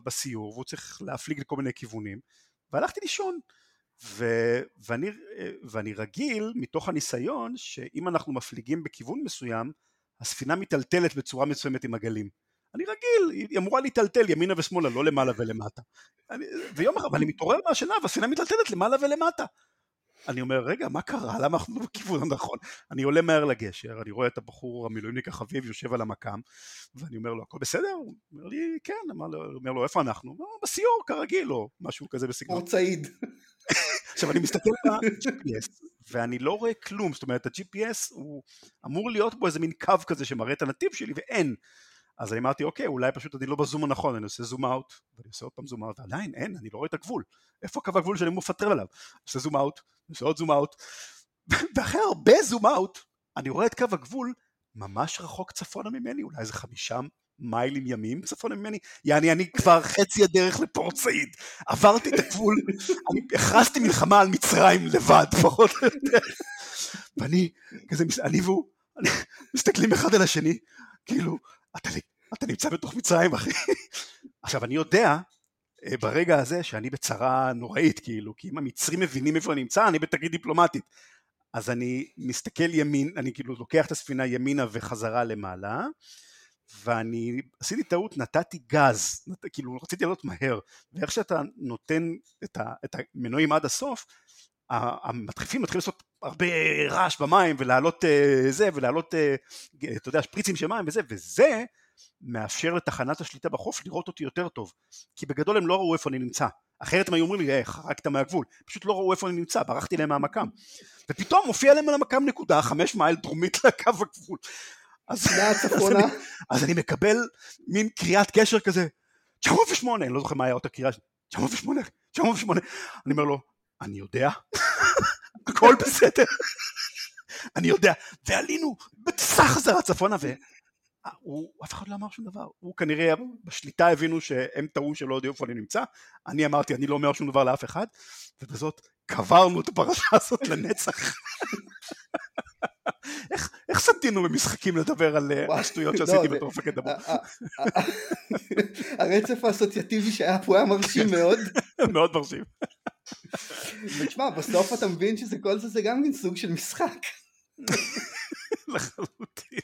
בסיור, והוא צריך להפליג לכל מיני כיוונים, והלכתי לישון. ו, ואני, ואני רגיל מתוך הניסיון שאם אנחנו מפליגים בכיוון מסוים הספינה מיטלטלת בצורה מסוימת עם הגלים. אני רגיל, היא אמורה להיטלטל ימינה ושמאלה, לא למעלה ולמטה. אני, ויום אחד, ואני מתעורר מהשינה והספינה מיטלטלת למעלה ולמטה. אני אומר, רגע, מה קרה? למה אנחנו לא בכיוון הנכון? אני עולה מהר לגשר, אני רואה את הבחור המילואימניק החביב יושב על המקם, ואני אומר לו, הכל בסדר? הוא אומר לי, כן, אומר לו, איפה אנחנו? הוא אומר, בסיור, כרגיל, או משהו כזה בסגנון. או צעיד. עכשיו, אני מסתכל ב-GPS, ואני לא רואה כלום, זאת אומרת, ה-GPS הוא אמור להיות בו איזה מין קו כזה שמראה את הנתיב שלי, ואין. אז אני אמרתי, אוקיי, אולי פשוט אני לא בזום הנכון, אני עושה zoom out, ואני עושה עוד פעם zoom out, ועדיין אין, אני לא רואה את הגבול. איפה קו הגבול שאני מפטרל עליו? עושה zoom out, עושה עוד zoom out, ואחרי הרבה zoom out, אני רואה את קו הגבול ממש רחוק צפונה ממני, אולי איזה חמישה מיילים ימים צפונה ממני, יעני אני כבר חצי הדרך לפורט סעיד, עברתי את הגבול, אני הכרזתי מלחמה על מצרים לבד, פחות או יותר, ואני כזה, אני והוא, מסתכלים אחד על השני, כאילו, אתה, אתה נמצא בתוך מצרים אחי. עכשיו אני יודע אה, ברגע הזה שאני בצרה נוראית כאילו, כי אם המצרים מבינים איפה אני נמצא, אני בתגית דיפלומטית. אז אני מסתכל ימין, אני כאילו לוקח את הספינה ימינה וחזרה למעלה, ואני עשיתי טעות, נתתי גז, נת, כאילו רציתי לעלות מהר, ואיך שאתה נותן את, ה, את המנועים עד הסוף, המדחיפים מתחילים לעשות הרבה רעש במים ולהעלות uh, זה ולהעלות uh, אתה יודע שפריצים של מים וזה וזה מאפשר לתחנת השליטה בחוף לראות אותי יותר טוב כי בגדול הם לא ראו איפה אני נמצא. אחרת הם היו אומרים לי, איך, חרקת מהגבול, פשוט לא ראו איפה אני נמצא, ברחתי להם מהמקם. ופתאום מופיע להם על המקם נקודה, חמש מייל דרומית לקו הגבול. אז, אז, אני, אז אני מקבל מין קריאת קשר כזה, 908, אני לא זוכר מה היה אותה קריאה, 908, 908, אני אומר לו, אני יודע, הכל בסדר, אני יודע, ועלינו בטיסה חזרה צפונה, והוא, אף אחד לא אמר שום דבר, הוא כנראה בשליטה הבינו שהם טעו שלא יודעים איפה אני נמצא, אני אמרתי אני לא אומר שום דבר לאף אחד, ובזאת קברנו את הפרשה הזאת לנצח. איך, איך סטינו במשחקים לדבר על אה, השטויות לא, שעשיתי בתור מפקד דבור? הרצף האסוציאטיבי שהיה פה היה מרשים מאוד. מאוד מרשים. ותשמע, בסוף אתה מבין שזה כל זה זה גם מין סוג של משחק. לחלוטין.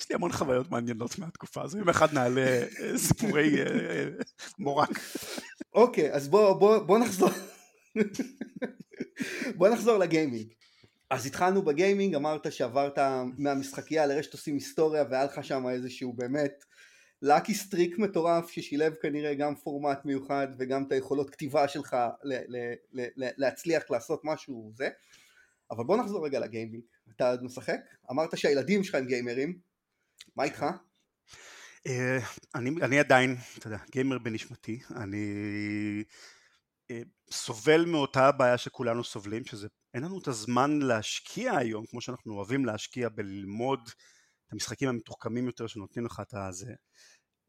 יש לי המון חוויות מעניינות מהתקופה הזו, אם אחר כך נעלה אה, סיפורי אה, מורק. אוקיי, אז בוא נחזור. בוא נחזור לגיימינג. אז התחלנו בגיימינג, אמרת שעברת מהמשחקייה לרשת עושים היסטוריה והיה לך שם איזשהו באמת lucky streak מטורף ששילב כנראה גם פורמט מיוחד וגם את היכולות כתיבה שלך ל- ל- ל- להצליח לעשות משהו זה אבל בוא נחזור רגע לגיימינג אתה עוד משחק? אמרת שהילדים שלך הם גיימרים מה איתך? אה, אני, אני עדיין, אתה יודע, גיימר בנשמתי, אני אה, סובל מאותה הבעיה שכולנו סובלים, שזה אין לנו את הזמן להשקיע היום כמו שאנחנו אוהבים להשקיע בללמוד את המשחקים המתוחכמים יותר שנותנים לך את הזה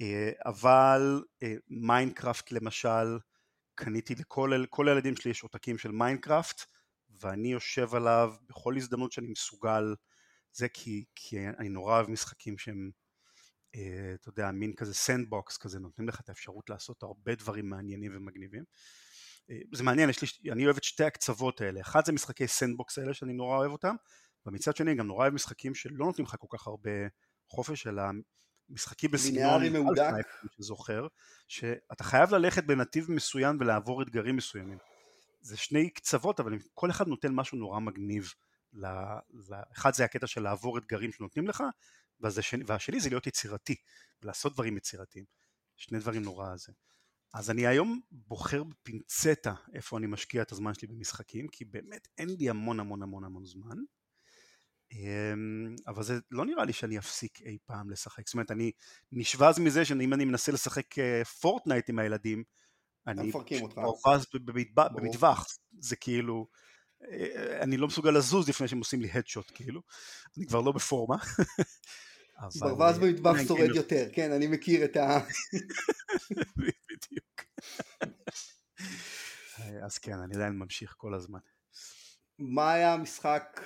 אה, אבל מיינקראפט למשל קניתי לכל כל הילדים שלי יש עותקים של מיינקראפט ואני יושב עליו בכל הזדמנות שאני מסוגל זה כי, כי אני נורא אוהב משחקים שהם אה, אתה יודע מין כזה sandbox כזה נותנים לך את האפשרות לעשות הרבה דברים מעניינים ומגניבים. זה מעניין, יש לי, אני אוהב את שתי הקצוות האלה, אחד זה משחקי sandbox האלה שאני נורא אוהב אותם, ומצד שני אני גם נורא אוהב משחקים שלא נותנים לך כל כך הרבה חופש, אלא משחקים בסגנון מהודק, שזוכר, שאתה חייב ללכת בנתיב מסוים ולעבור אתגרים מסוימים. זה שני קצוות, אבל כל אחד נותן משהו נורא מגניב אחד זה הקטע של לעבור אתגרים שנותנים לך, והשני זה להיות יצירתי, ולעשות דברים יצירתיים. שני דברים נורא זה. אז אני היום בוחר בפינצטה איפה אני משקיע את הזמן שלי במשחקים, כי באמת אין לי המון המון המון המון זמן. אמ, אבל זה לא נראה לי שאני אפסיק אי פעם לשחק. זאת אומרת, אני נשבר מזה שאם אני מנסה לשחק פורטנייט אה, עם הילדים, אני ברווז במטווח, זה כאילו, אני לא מסוגל לזוז לפני שהם עושים לי headshot, כאילו, אני כבר לא בפורמה. ברווז במטבח כן, שורד כאילו- יותר, כן, אני מכיר את ה... בדיוק. אז כן, אני עדיין ממשיך כל הזמן. מה היה המשחק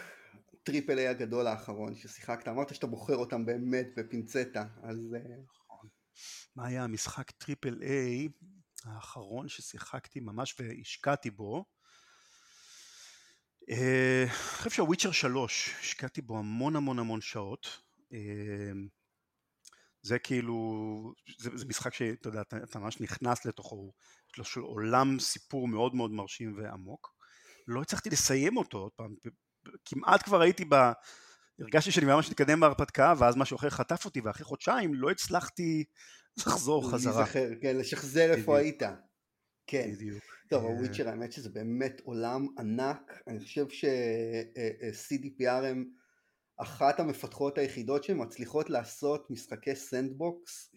triple A הגדול האחרון ששיחקת? אמרת שאתה בוחר אותם באמת בפינצטה, אז... אה, נכון. מה היה המשחק triple A האחרון ששיחקתי ממש והשקעתי בו? אה, אני חושב שהוויצ'ר 3, השקעתי בו המון המון המון שעות. אמ, זה כאילו, זה, זה משחק שאתה יודע, אתה, אתה ממש נכנס לתוכו, יש לו של עולם סיפור מאוד מאוד מרשים ועמוק. לא הצלחתי לסיים אותו עוד פעם, כמעט כבר הייתי ב... הרגשתי שאני ממש מתקדם בהרפתקה, ואז משהו אחר חטף אותי, ואחרי חודשיים לא הצלחתי לחזור חזרה. להיזכר, כן, לשחזר איפה היית. כן. בדיוק. טוב, הוויצ'ר האמת שזה באמת עולם ענק, אני חושב ש-CDPR אה, אה, הם אחת המפתחות היחידות שמצליחות לעשות משחקי sandbox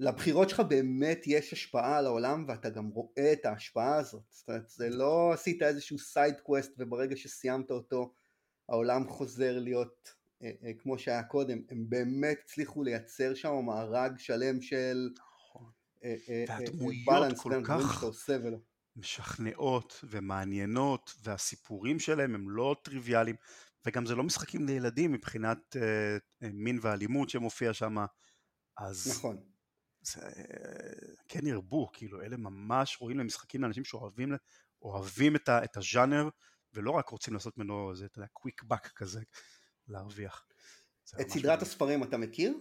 שלבחירות שלך באמת יש השפעה על העולם ואתה גם רואה את ההשפעה הזאת. זאת אומרת זה לא עשית איזשהו side quest וברגע שסיימת אותו העולם חוזר להיות אה, אה, כמו שהיה קודם. הם באמת הצליחו לייצר שם מארג שלם של נכון. אה, אה, והדמויות כל כך משכנעות ומעניינות והסיפורים שלהם הם לא טריוויאליים וגם זה לא משחקים לילדים מבחינת אה, מין ואלימות שמופיע שם, אז... נכון. זה כן ירבו, כאילו אלה ממש רואים למשחקים לאנשים שאוהבים אוהבים את, ה, את הז'אנר ולא רק רוצים לעשות ממנו איזה, אתה יודע, קוויק בק כזה להרוויח. את סדרת מאוד... הספרים אתה מכיר?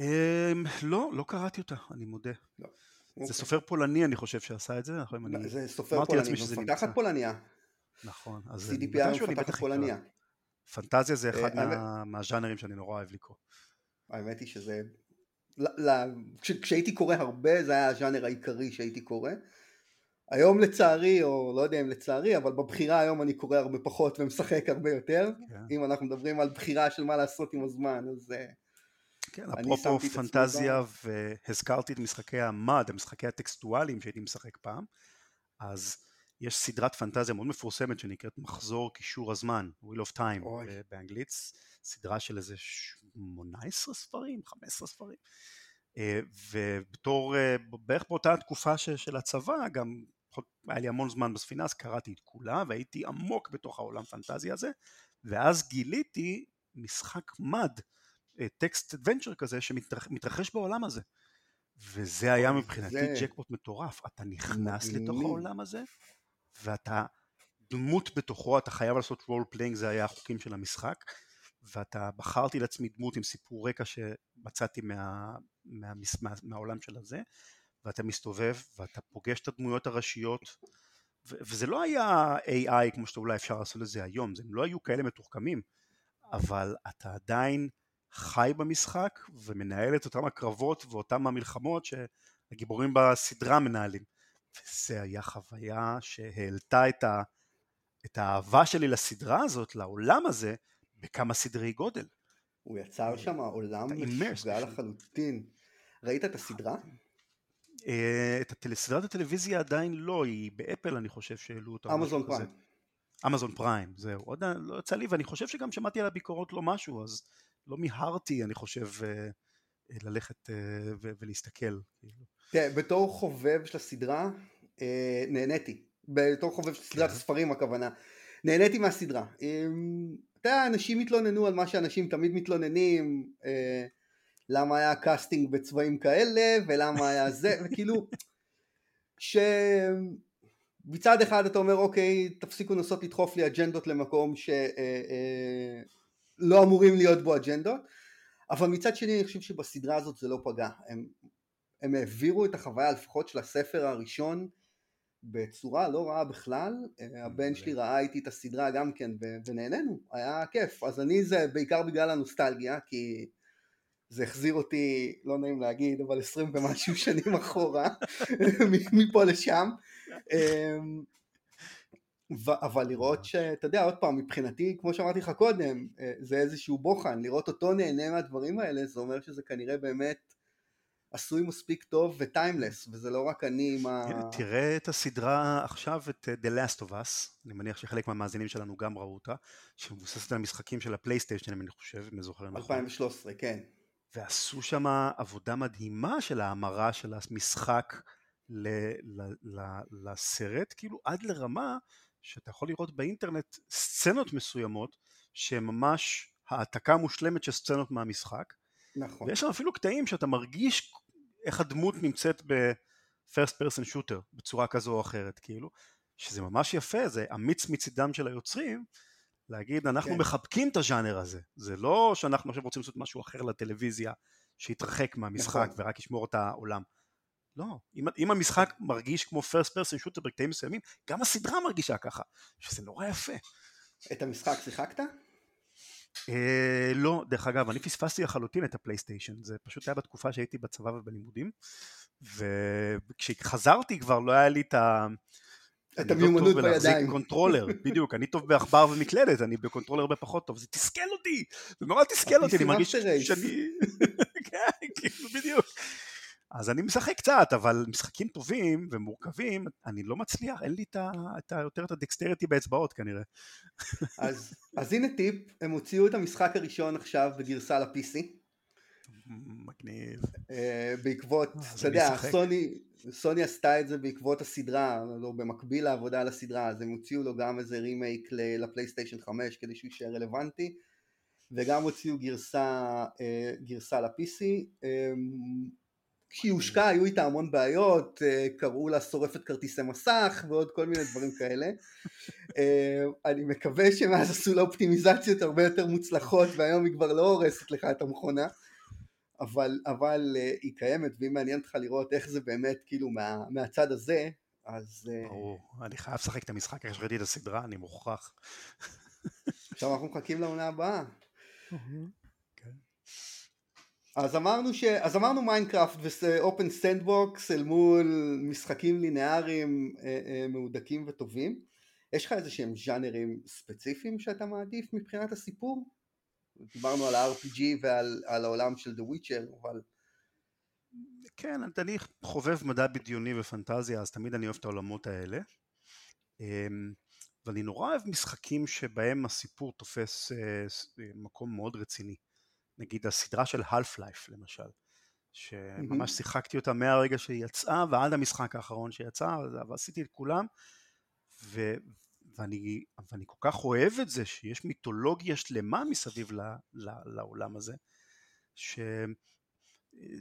Um, לא, לא קראתי אותה, אני מודה. לא. זה אוקיי. סופר פולני אני חושב שעשה את זה, זה סופר פולני, ומפתחת פולניה. נכון, אז CDPR מפתחת פולניה. פנטזיה זה אחד אה, מהז'אנרים שאני נורא אוהב לקרוא. האמת היא שזה, כשהייתי קורא הרבה זה היה הז'אנר העיקרי שהייתי קורא. היום לצערי, או לא יודע אם לצערי, אבל בבחירה היום אני קורא הרבה פחות ומשחק הרבה יותר. כן. אם אנחנו מדברים על בחירה של מה לעשות עם הזמן, אז... כן, אפרופו פנטזיה, והזכרתי את משחקי המד, המשחקי הטקסטואליים שהייתי משחק פעם, אז יש סדרת פנטזיה מאוד מפורסמת שנקראת מחזור קישור הזמן, Wheel of Time אוי. באנגלית, סדרה של איזה 18 ספרים, 15 ספרים. אה, ובתור, אה, בערך באותה תקופה של הצבא, גם היה לי המון זמן בספינה, אז קראתי את כולה והייתי עמוק בתוך העולם פנטזיה הזה, ואז גיליתי משחק מד, טקסט אדוונצ'ר כזה, שמתרחש בעולם הזה. וזה היה מבחינתי זה... ג'קפוט מטורף, אתה נכנס לתוך העולם הזה, ואתה דמות בתוכו, אתה חייב לעשות role playing, זה היה החוקים של המשחק, ואתה בחרתי לעצמי דמות עם סיפור רקע שמצאתי מה, מה, מה, מהעולם של הזה, ואתה מסתובב ואתה פוגש את הדמויות הראשיות, ו- וזה לא היה AI כמו שאתה אולי אפשר לעשות את זה היום, הם לא היו כאלה מתוחכמים, אבל אתה עדיין חי במשחק ומנהל את אותם הקרבות ואותם המלחמות שהגיבורים בסדרה מנהלים. וזה היה חוויה שהעלתה את, ה, את האהבה שלי לסדרה הזאת, לעולם הזה, בכמה סדרי גודל. הוא יצר שם עולם משוגע לחלוטין. ראית את הסדרה? אה, את סדרת הטלוויזיה עדיין לא, היא באפל אני חושב שהעלו אותה. אמזון פריים. אמזון פריים, זהו. עוד לא יצא לי, ואני חושב שגם שמעתי על הביקורות לא משהו, אז לא מיהרתי, אני חושב, אה, ללכת אה, ולהסתכל. כאילו. תראה, בתור חובב של הסדרה, אה, נהניתי. בתור חובב של סדרת כן. הספרים הכוונה. נהניתי מהסדרה. אתה יודע, אנשים התלוננו על מה שאנשים תמיד מתלוננים, אה, למה היה casting בצבעים כאלה, ולמה היה זה, וכאילו, שמצד אחד אתה אומר, אוקיי, תפסיקו לנסות לדחוף לי אג'נדות למקום שלא אה, אמורים להיות בו אג'נדות, אבל מצד שני אני חושב שבסדרה הזאת זה לא פגע, הם הם העבירו את החוויה לפחות של הספר הראשון בצורה לא רעה בכלל, הבן שלי ראה איתי את הסדרה גם כן ונהנינו, היה כיף, אז אני זה בעיקר בגלל הנוסטלגיה, כי זה החזיר אותי, לא נעים להגיד, אבל עשרים ומשהו שנים אחורה, מפה לשם. אבל לראות שאתה יודע עוד פעם מבחינתי כמו שאמרתי לך קודם אה, זה איזשהו בוחן. לראות אותו נהנה מהדברים האלה זה אומר שזה כנראה באמת עשוי מספיק טוב וטיימלס וזה לא רק אני עם ה... תראה את הסדרה עכשיו את אה, The Last of Us. אני מניח שחלק מהמאזינים שלנו גם ראו אותה שמבוססת על המשחקים של הפלייסטיישן אני חושב אם אני זוכר נכון. 2013 כן. ועשו שם עבודה מדהימה של ההמרה של המשחק לסרט כאילו עד לרמה שאתה יכול לראות באינטרנט סצנות מסוימות שהן ממש העתקה מושלמת של סצנות מהמשחק. נכון. ויש שם אפילו קטעים שאתה מרגיש איך הדמות נמצאת ב-first person shooter בצורה כזו או אחרת כאילו, שזה ממש יפה, זה אמיץ מצידם של היוצרים להגיד אנחנו כן. מחבקים את הז'אנר הזה, זה לא שאנחנו עכשיו רוצים לעשות משהו אחר לטלוויזיה שיתרחק מהמשחק נכון. ורק ישמור את העולם. לא, אם, אם המשחק מרגיש כמו first person shooter בקטעים מסוימים, גם הסדרה מרגישה ככה, שזה נורא יפה. את המשחק שיחקת? אה, לא, דרך אגב, אני פספסתי לחלוטין את הפלייסטיישן, זה פשוט היה בתקופה שהייתי בצבא ובלימודים, וכשחזרתי כבר לא היה לי את ה... את המיומנות לא בידיים. controller, בדיוק, אני טוב בעכבר ומקלדת, אני ב controller הרבה פחות טוב, זה תסכל אותי, זה נורא תסכל אותי, אני מרגיש שאני... כן, כאילו, בדיוק. אז אני משחק קצת, אבל משחקים טובים ומורכבים, אני לא מצליח, אין לי את ה, את ה, יותר את ה dexterity באצבעות כנראה. אז, אז הנה טיפ, הם הוציאו את המשחק הראשון עכשיו בגרסה ל-PC. מגניב. אה, בעקבות, אתה יודע, סוני, סוני עשתה את זה בעקבות הסדרה, לא במקביל לעבודה על הסדרה, אז הם הוציאו לו גם איזה רימייק לפלייסטיישן 5 כדי שהוא יישאר רלוונטי, וגם הוציאו גרסה, uh, גרסה ל-PC. כשהיא הושקעה היו איתה המון בעיות, אה, קראו לה שורפת כרטיסי מסך ועוד כל מיני דברים כאלה. אה, אני מקווה שמאז עשו לה אופטימיזציות הרבה יותר מוצלחות והיום היא כבר לא הורסת לך את המכונה. אבל, אבל אה, היא קיימת ואם מעניין אותך לראות איך זה באמת כאילו מה, מהצד הזה אז... ברור, אני חייב לשחק את המשחק אחרי שראיתי את הסדרה, אני מוכרח. עכשיו אנחנו מחכים לעונה הבאה. אז אמרנו, ש... אז אמרנו מיינקראפט ו open sandbox אל מול משחקים לינאריים אה, אה, מהודקים וטובים. יש לך איזה שהם ז'אנרים ספציפיים שאתה מעדיף מבחינת הסיפור? דיברנו על ה-RPG ועל העולם של The Witcher אבל כן, אני חובב מדע בדיוני ופנטזיה אז תמיד אני אוהב את העולמות האלה. אמ, ואני נורא אוהב משחקים שבהם הסיפור תופס אה, מקום מאוד רציני נגיד הסדרה של half life למשל, שממש. שיחקתי אותה מהרגע שהיא יצאה ועד המשחק האחרון שיצא, ועשיתי את כולם, ו, ואני, ואני כל כך אוהב את זה שיש מיתולוגיה שלמה מסביב ל, ל, לעולם הזה, ש...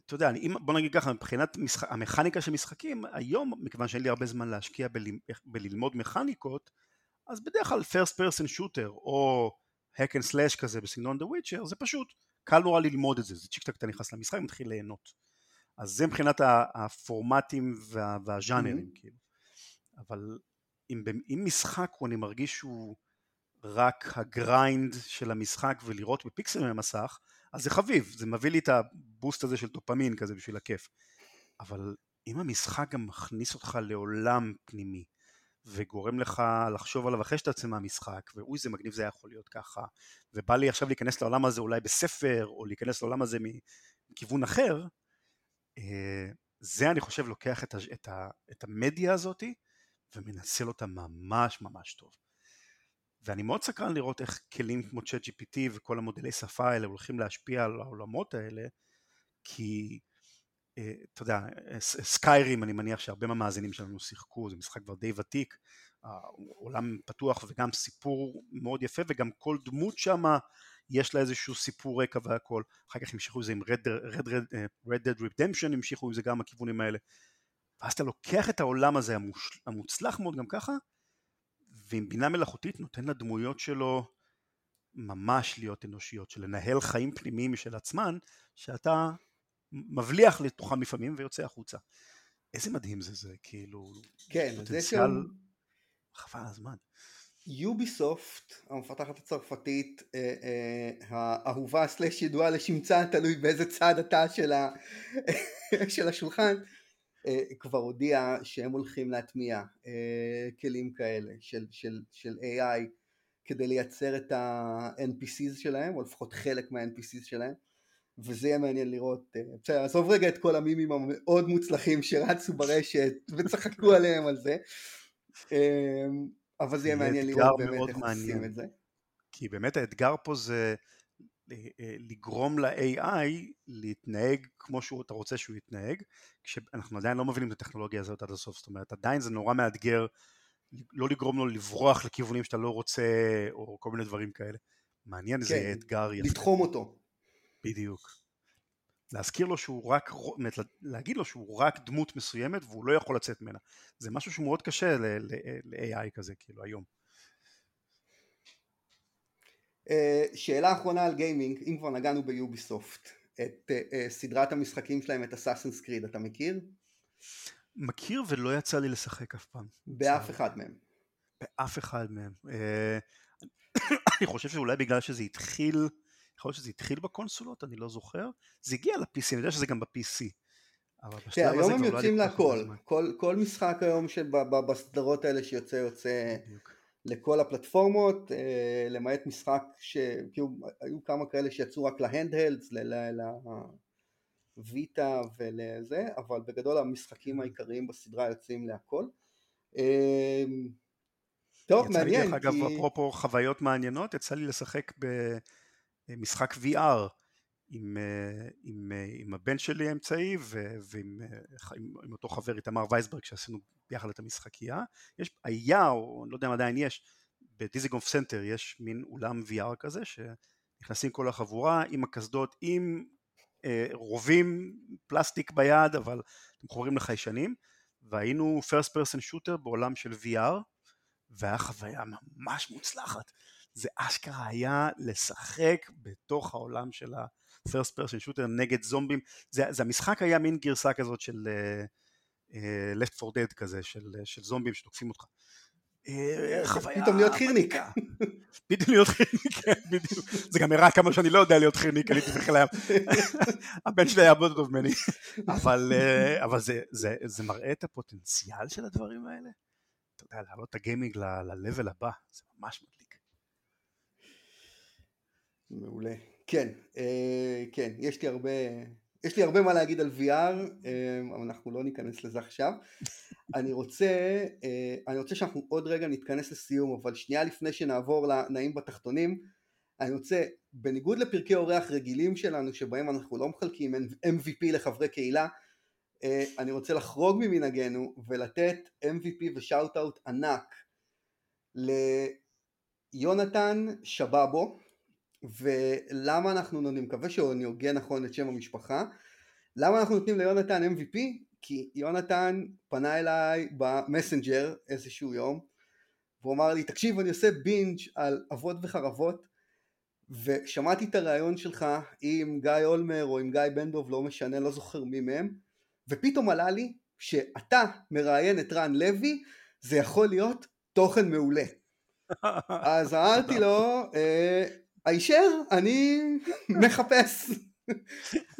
אתה יודע, אני, בוא נגיד ככה, מבחינת משחק, המכניקה של משחקים, היום, מכיוון שאין לי הרבה זמן להשקיע בל, בללמוד מכניקות, אז בדרך כלל first person shooter או hack and slash כזה בסגנון The Witcher, זה פשוט קל נורא ללמוד את זה, זה צ'יק צ'ק אתה נכנס למשחק ומתחיל ליהנות. אז זה מבחינת הפורמטים וה, והז'אנרים mm-hmm. כאילו. אבל אם, אם משחק הוא אני מרגיש שהוא רק ה grind של המשחק ולירות בפיקסלים במסך, אז זה חביב, זה מביא לי את הבוסט הזה של דופמין כזה בשביל הכיף. אבל אם המשחק גם מכניס אותך לעולם פנימי, וגורם לך לחשוב עליו אחרי שאתה יוצא מהמשחק, ואוי זה מגניב זה היה יכול להיות ככה, ובא לי עכשיו להיכנס לעולם הזה אולי בספר, או להיכנס לעולם הזה מכיוון אחר, אה, זה אני חושב לוקח את, ה, את, ה, את המדיה הזאתי ומנצל אותה ממש ממש טוב. ואני מאוד סקרן לראות איך כלים כמו צ'אט GPT וכל המודלי שפה האלה הולכים להשפיע על העולמות האלה, כי אתה יודע, סקיירים אני מניח שהרבה מהמאזינים שלנו שיחקו, זה משחק כבר די ותיק, עולם פתוח וגם סיפור מאוד יפה וגם כל דמות שם יש לה איזשהו סיפור רקע והכל, אחר כך המשיכו את זה עם Red, Red, Red, אה, Red Dead Redemption המשיכו עם זה גם הכיוונים האלה, ואז אתה לוקח את העולם הזה המוצלח מאוד גם ככה, ועם בינה מלאכותית נותן לדמויות שלו ממש להיות אנושיות, של לנהל חיים פנימיים משל עצמן, שאתה מבליח לתוכם לפעמים ויוצא החוצה. איזה מדהים זה זה, כאילו, כן, פוטנציאל זה. חבל הזמן. יוביסופט, המפתחת הצרפתית אה, אה, האהובה סלש ידועה לשמצה, תלוי באיזה צד אתה של, ה... של השולחן, אה, כבר הודיעה שהם הולכים להטמיע אה, כלים כאלה של, של, של AI כדי לייצר את ה-NPCs שלהם, או לפחות חלק מה-NPCs שלהם, וזה יהיה מעניין לראות, אה, בסדר, עזוב רגע את כל המימים המאוד מוצלחים שרצו ברשת וצחקו עליהם על זה, אה, אבל זה יהיה מעניין לראות באמת איך עושים את זה. כי באמת האתגר פה זה אה, לגרום ל-AI להתנהג כמו שאתה רוצה שהוא יתנהג, כשאנחנו עדיין לא מבינים את הטכנולוגיה הזאת עד הסוף, זאת אומרת עדיין זה נורא מאתגר לא לגרום לו לברוח לכיוונים שאתה לא רוצה, או כל מיני דברים כאלה. מעניין, כן, זה אתגר יפה. לתחום אותו. בדיוק. להזכיר לו שהוא רק, להגיד לו שהוא רק דמות מסוימת והוא לא יכול לצאת ממנה. זה משהו שהוא מאוד קשה ל-AI כזה, כאילו, היום. אה, שאלה אחרונה על גיימינג, אם כבר נגענו ביוביסופט, את uh, uh, סדרת המשחקים שלהם, את אסאסנס קריד, אתה מכיר? מכיר ולא יצא לי לשחק אף פעם. באף אחד מהם. באף אחד מהם. אני חושב שאולי בגלל שזה התחיל, יכול להיות שזה התחיל בקונסולות, אני לא זוכר. זה הגיע ל-PC, אני יודע שזה גם ב-PC. כן, היום הם לא יוצאים להכל, כל, כל משחק היום בסדרות האלה שיוצא יוצא בדיוק. לכל הפלטפורמות, אה, למעט משחק שכאילו היו כמה כאלה שיצאו רק להנדהלדס, לויטה ולזה, אבל בגדול המשחקים העיקריים בסדרה יוצאים להכל. אה, טוב, יצא מעניין. יצא לי דרך אגב, אפרופו חוויות מעניינות, יצא לי לשחק במשחק VR עם, אה, עם, עם הבן שלי האמצעי ועם עם, עם אותו חבר איתמר וייסברג שעשינו ביחד את המשחקייה. יש, היה, או אני לא יודע אם עדיין יש, בדיזיגונף סנטר יש מין אולם VR כזה, שנכנסים כל החבורה עם הקסדות, עם אה, רובים פלסטיק ביד, אבל אתם מחוברים לחיישנים, והיינו first person shooter בעולם של VR, והיה חוויה ממש מוצלחת. זה אשכרה היה לשחק בתוך העולם של ה-first person shooter נגד זומבים, זה, זה המשחק היה מין גרסה כזאת של... Uh, אה, left for dead כזה של, של זומבים שתוקפים אותך. חוויה... פתאום להיות חירניק. פתאום להיות חירניק, כן, בדיוק. זה גם הראה כמה שאני לא יודע להיות חירניק, אני בכלל... הבן שלי היה הרבה יותר טוב ממני. אבל, זה, מראה את הפוטנציאל של הדברים האלה. אתה יודע, להעלות את הגיימינג ל-level הבא, זה ממש. מעולה. כן, כן, יש לי הרבה... יש לי הרבה מה להגיד על VR, אמ, אבל אנחנו לא ניכנס לזה עכשיו. אני רוצה, אה, אני רוצה שאנחנו עוד רגע נתכנס לסיום, אבל שנייה לפני שנעבור לנעים בתחתונים, אני רוצה, בניגוד לפרקי אורח רגילים שלנו, שבהם אנחנו לא מחלקים MVP לחברי קהילה, אה, אני רוצה לחרוג ממנהגנו ולתת MVP ושאוט אאוט ענק ליונתן שבאבו, ולמה אנחנו נותנים, מקווה שאני הוגה נכון את שם המשפחה, למה אנחנו נותנים ליונתן MVP? כי יונתן פנה אליי במסנג'ר איזשהו יום, והוא אמר לי, תקשיב אני עושה בינג' על אבות וחרבות, ושמעתי את הריאיון שלך עם גיא אולמר או עם גיא בן דוב, לא משנה, לא זוכר מי מהם, ופתאום עלה לי שאתה מראיין את רן לוי, זה יכול להיות תוכן מעולה. אז אמרתי לו, אה, הישר אני מחפש.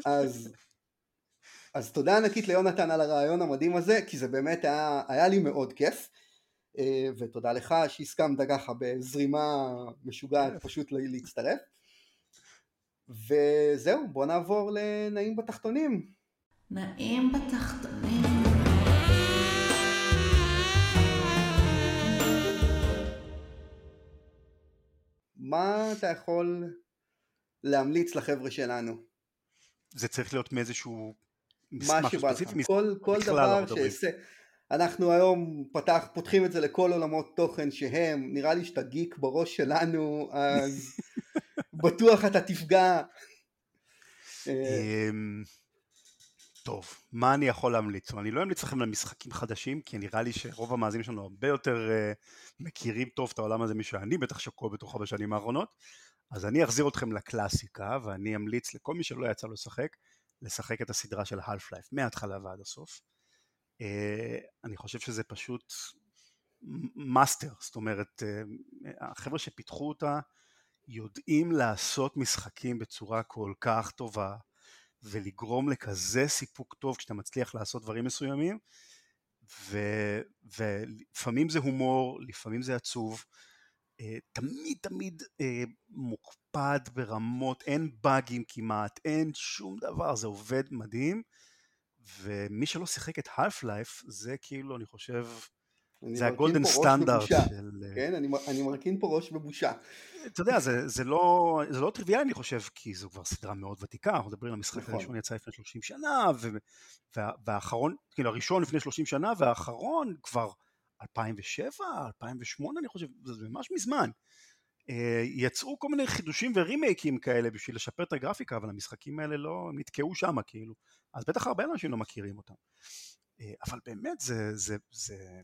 אז אז תודה ענקית ליונתן על הרעיון המדהים הזה כי זה באמת היה, היה לי מאוד כיף. אה, ותודה לך שהסכמת ככה בזרימה משוגעת. פשוט להצטרף. וזהו בוא נעבור לנעים בתחתונים. נעים בתחתונים מה אתה יכול להמליץ לחבר'ה שלנו? זה צריך להיות מאיזשהו מסמך ספציפי? כל, כל דבר שאעשה. אנחנו היום פתח, פותחים את זה לכל עולמות תוכן שהם, נראה לי שאתה גיק בראש שלנו, אז בטוח אתה תפגע. טוב, מה אני יכול להמליץ? אני לא אמליץ לכם למשחקים חדשים, כי נראה לי שרוב המאזינים שלנו הרבה יותר uh, מכירים טוב את העולם הזה משאני בטח שקוע בתוכו בשנים האחרונות, אז אני אחזיר אתכם לקלאסיקה, ואני אמליץ לכל מי שלא יצא לו לשחק, לשחק את הסדרה של half life מההתחלה ועד הסוף. אני חושב שזה פשוט master, זאת אומרת, החבר'ה שפיתחו אותה יודעים לעשות משחקים בצורה כל כך טובה ולגרום לכזה סיפוק טוב כשאתה מצליח לעשות דברים מסוימים ו, ולפעמים זה הומור, לפעמים זה עצוב, אה, תמיד תמיד אה, מוקפד ברמות, אין באגים כמעט, אין שום דבר, זה עובד מדהים ומי שלא שיחק את half life זה כאילו אני חושב זה הגולדן סטנדרט של... כן, אני, אני מרכין פה ראש בבושה. אתה יודע, זה, זה, לא, זה לא טריוויאלי אני חושב, כי זו כבר סדרה מאוד ותיקה, אנחנו מדברים על המשחק נכון. הראשון יצא לפני 30 שנה, וה, והאחרון, כאילו הראשון לפני 30 שנה, והאחרון כבר 2007, 2008 אני חושב, זה ממש מזמן. אה, יצאו כל מיני חידושים ורימייקים כאלה בשביל לשפר את הגרפיקה, אבל המשחקים האלה לא, הם נתקעו שם כאילו, אז בטח הרבה אנשים לא מכירים אותם. אה, אבל באמת זה, זה, זה,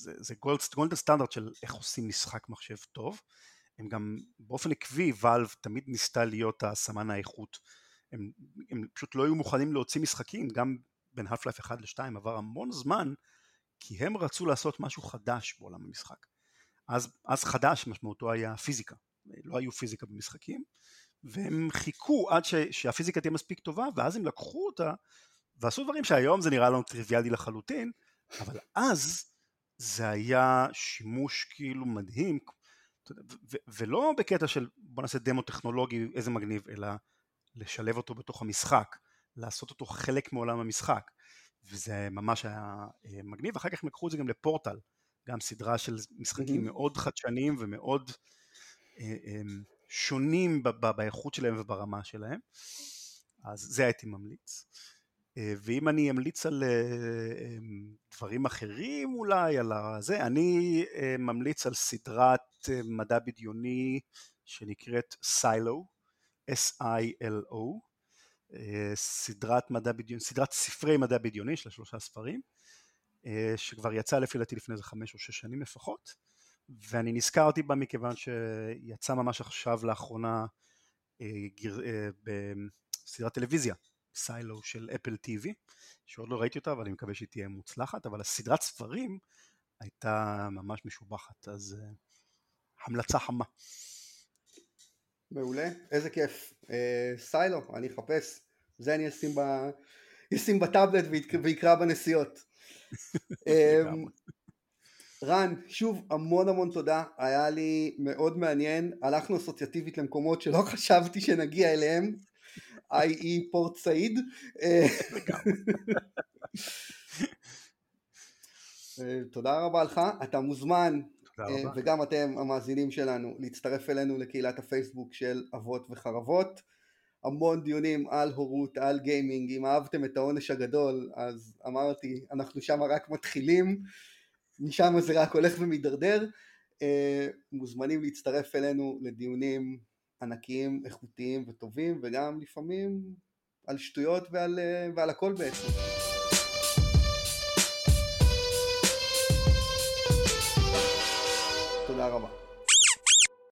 זה, זה גולדן סטנדרט של איך עושים משחק מחשב טוב. הם גם באופן עקבי ואלב תמיד ניסתה להיות הסמן האיכות. הם, הם פשוט לא היו מוכנים להוציא משחקים, גם בין האף לייף 1 ל-2 עבר המון זמן, כי הם רצו לעשות משהו חדש בעולם המשחק. אז, אז חדש משמעותו היה פיזיקה, לא היו פיזיקה במשחקים, והם חיכו עד ש, שהפיזיקה תהיה מספיק טובה, ואז הם לקחו אותה ועשו דברים שהיום זה נראה לנו טריוויאלי לחלוטין, אבל אז זה היה שימוש כאילו מדהים, ולא בקטע של בוא נעשה דמו טכנולוגי איזה מגניב, אלא לשלב אותו בתוך המשחק, לעשות אותו חלק מעולם המשחק, וזה ממש היה אה, מגניב, אחר כך הם לקחו את זה גם לפורטל, גם סדרה של משחקים. מאוד חדשניים ומאוד אה, אה, שונים באיכות שלהם וברמה שלהם, אז זה הייתי ממליץ. אה, ואם אני אמליץ על אה, אמ, דברים אחרים אולי, על זה, אני אה, ממליץ על סדרת מדע בדיוני שנקראת סיילו, S-I-L-O, סדרת מדע בדיוני, סדרת ספרי מדע בדיוני, של שלושה ספרים, שכבר יצא לפי דעתי לפני איזה חמש או שש שנים לפחות, ואני נזכרתי בה מכיוון שיצא ממש עכשיו לאחרונה בסדרת טלוויזיה סיילו של אפל טיווי, שעוד לא ראיתי אותה אבל אני מקווה שהיא תהיה מוצלחת, אבל הסדרת ספרים הייתה ממש משובחת, אז uh, המלצה חמה. מעולה, איזה כיף. uh, סיילו, אני אחפש, זה אני אשים, ב... אשים בטאבלט ויקרא בנסיעות. אמ, רן, שוב המון המון תודה, היה לי מאוד מעניין, הלכנו אסוציאטיבית למקומות שלא חשבתי שנגיע אליהם, i.e. פורט סעיד. אה, אה, תודה רבה לך, אתה מוזמן, אה, וגם אתם המאזינים שלנו, להצטרף אלינו לקהילת הפייסבוק של אבות וחרבות. המון דיונים על הורות, על גיימינג, אם אהבתם את העונש הגדול, אז אמרתי, אנחנו שם רק מתחילים, משם זה רק הולך ומידרדר. מוזמנים להצטרף אלינו לדיונים ענקיים, איכותיים וטובים, וגם לפעמים על שטויות ועל, אה, ועל הכל בעצם. תודה רבה.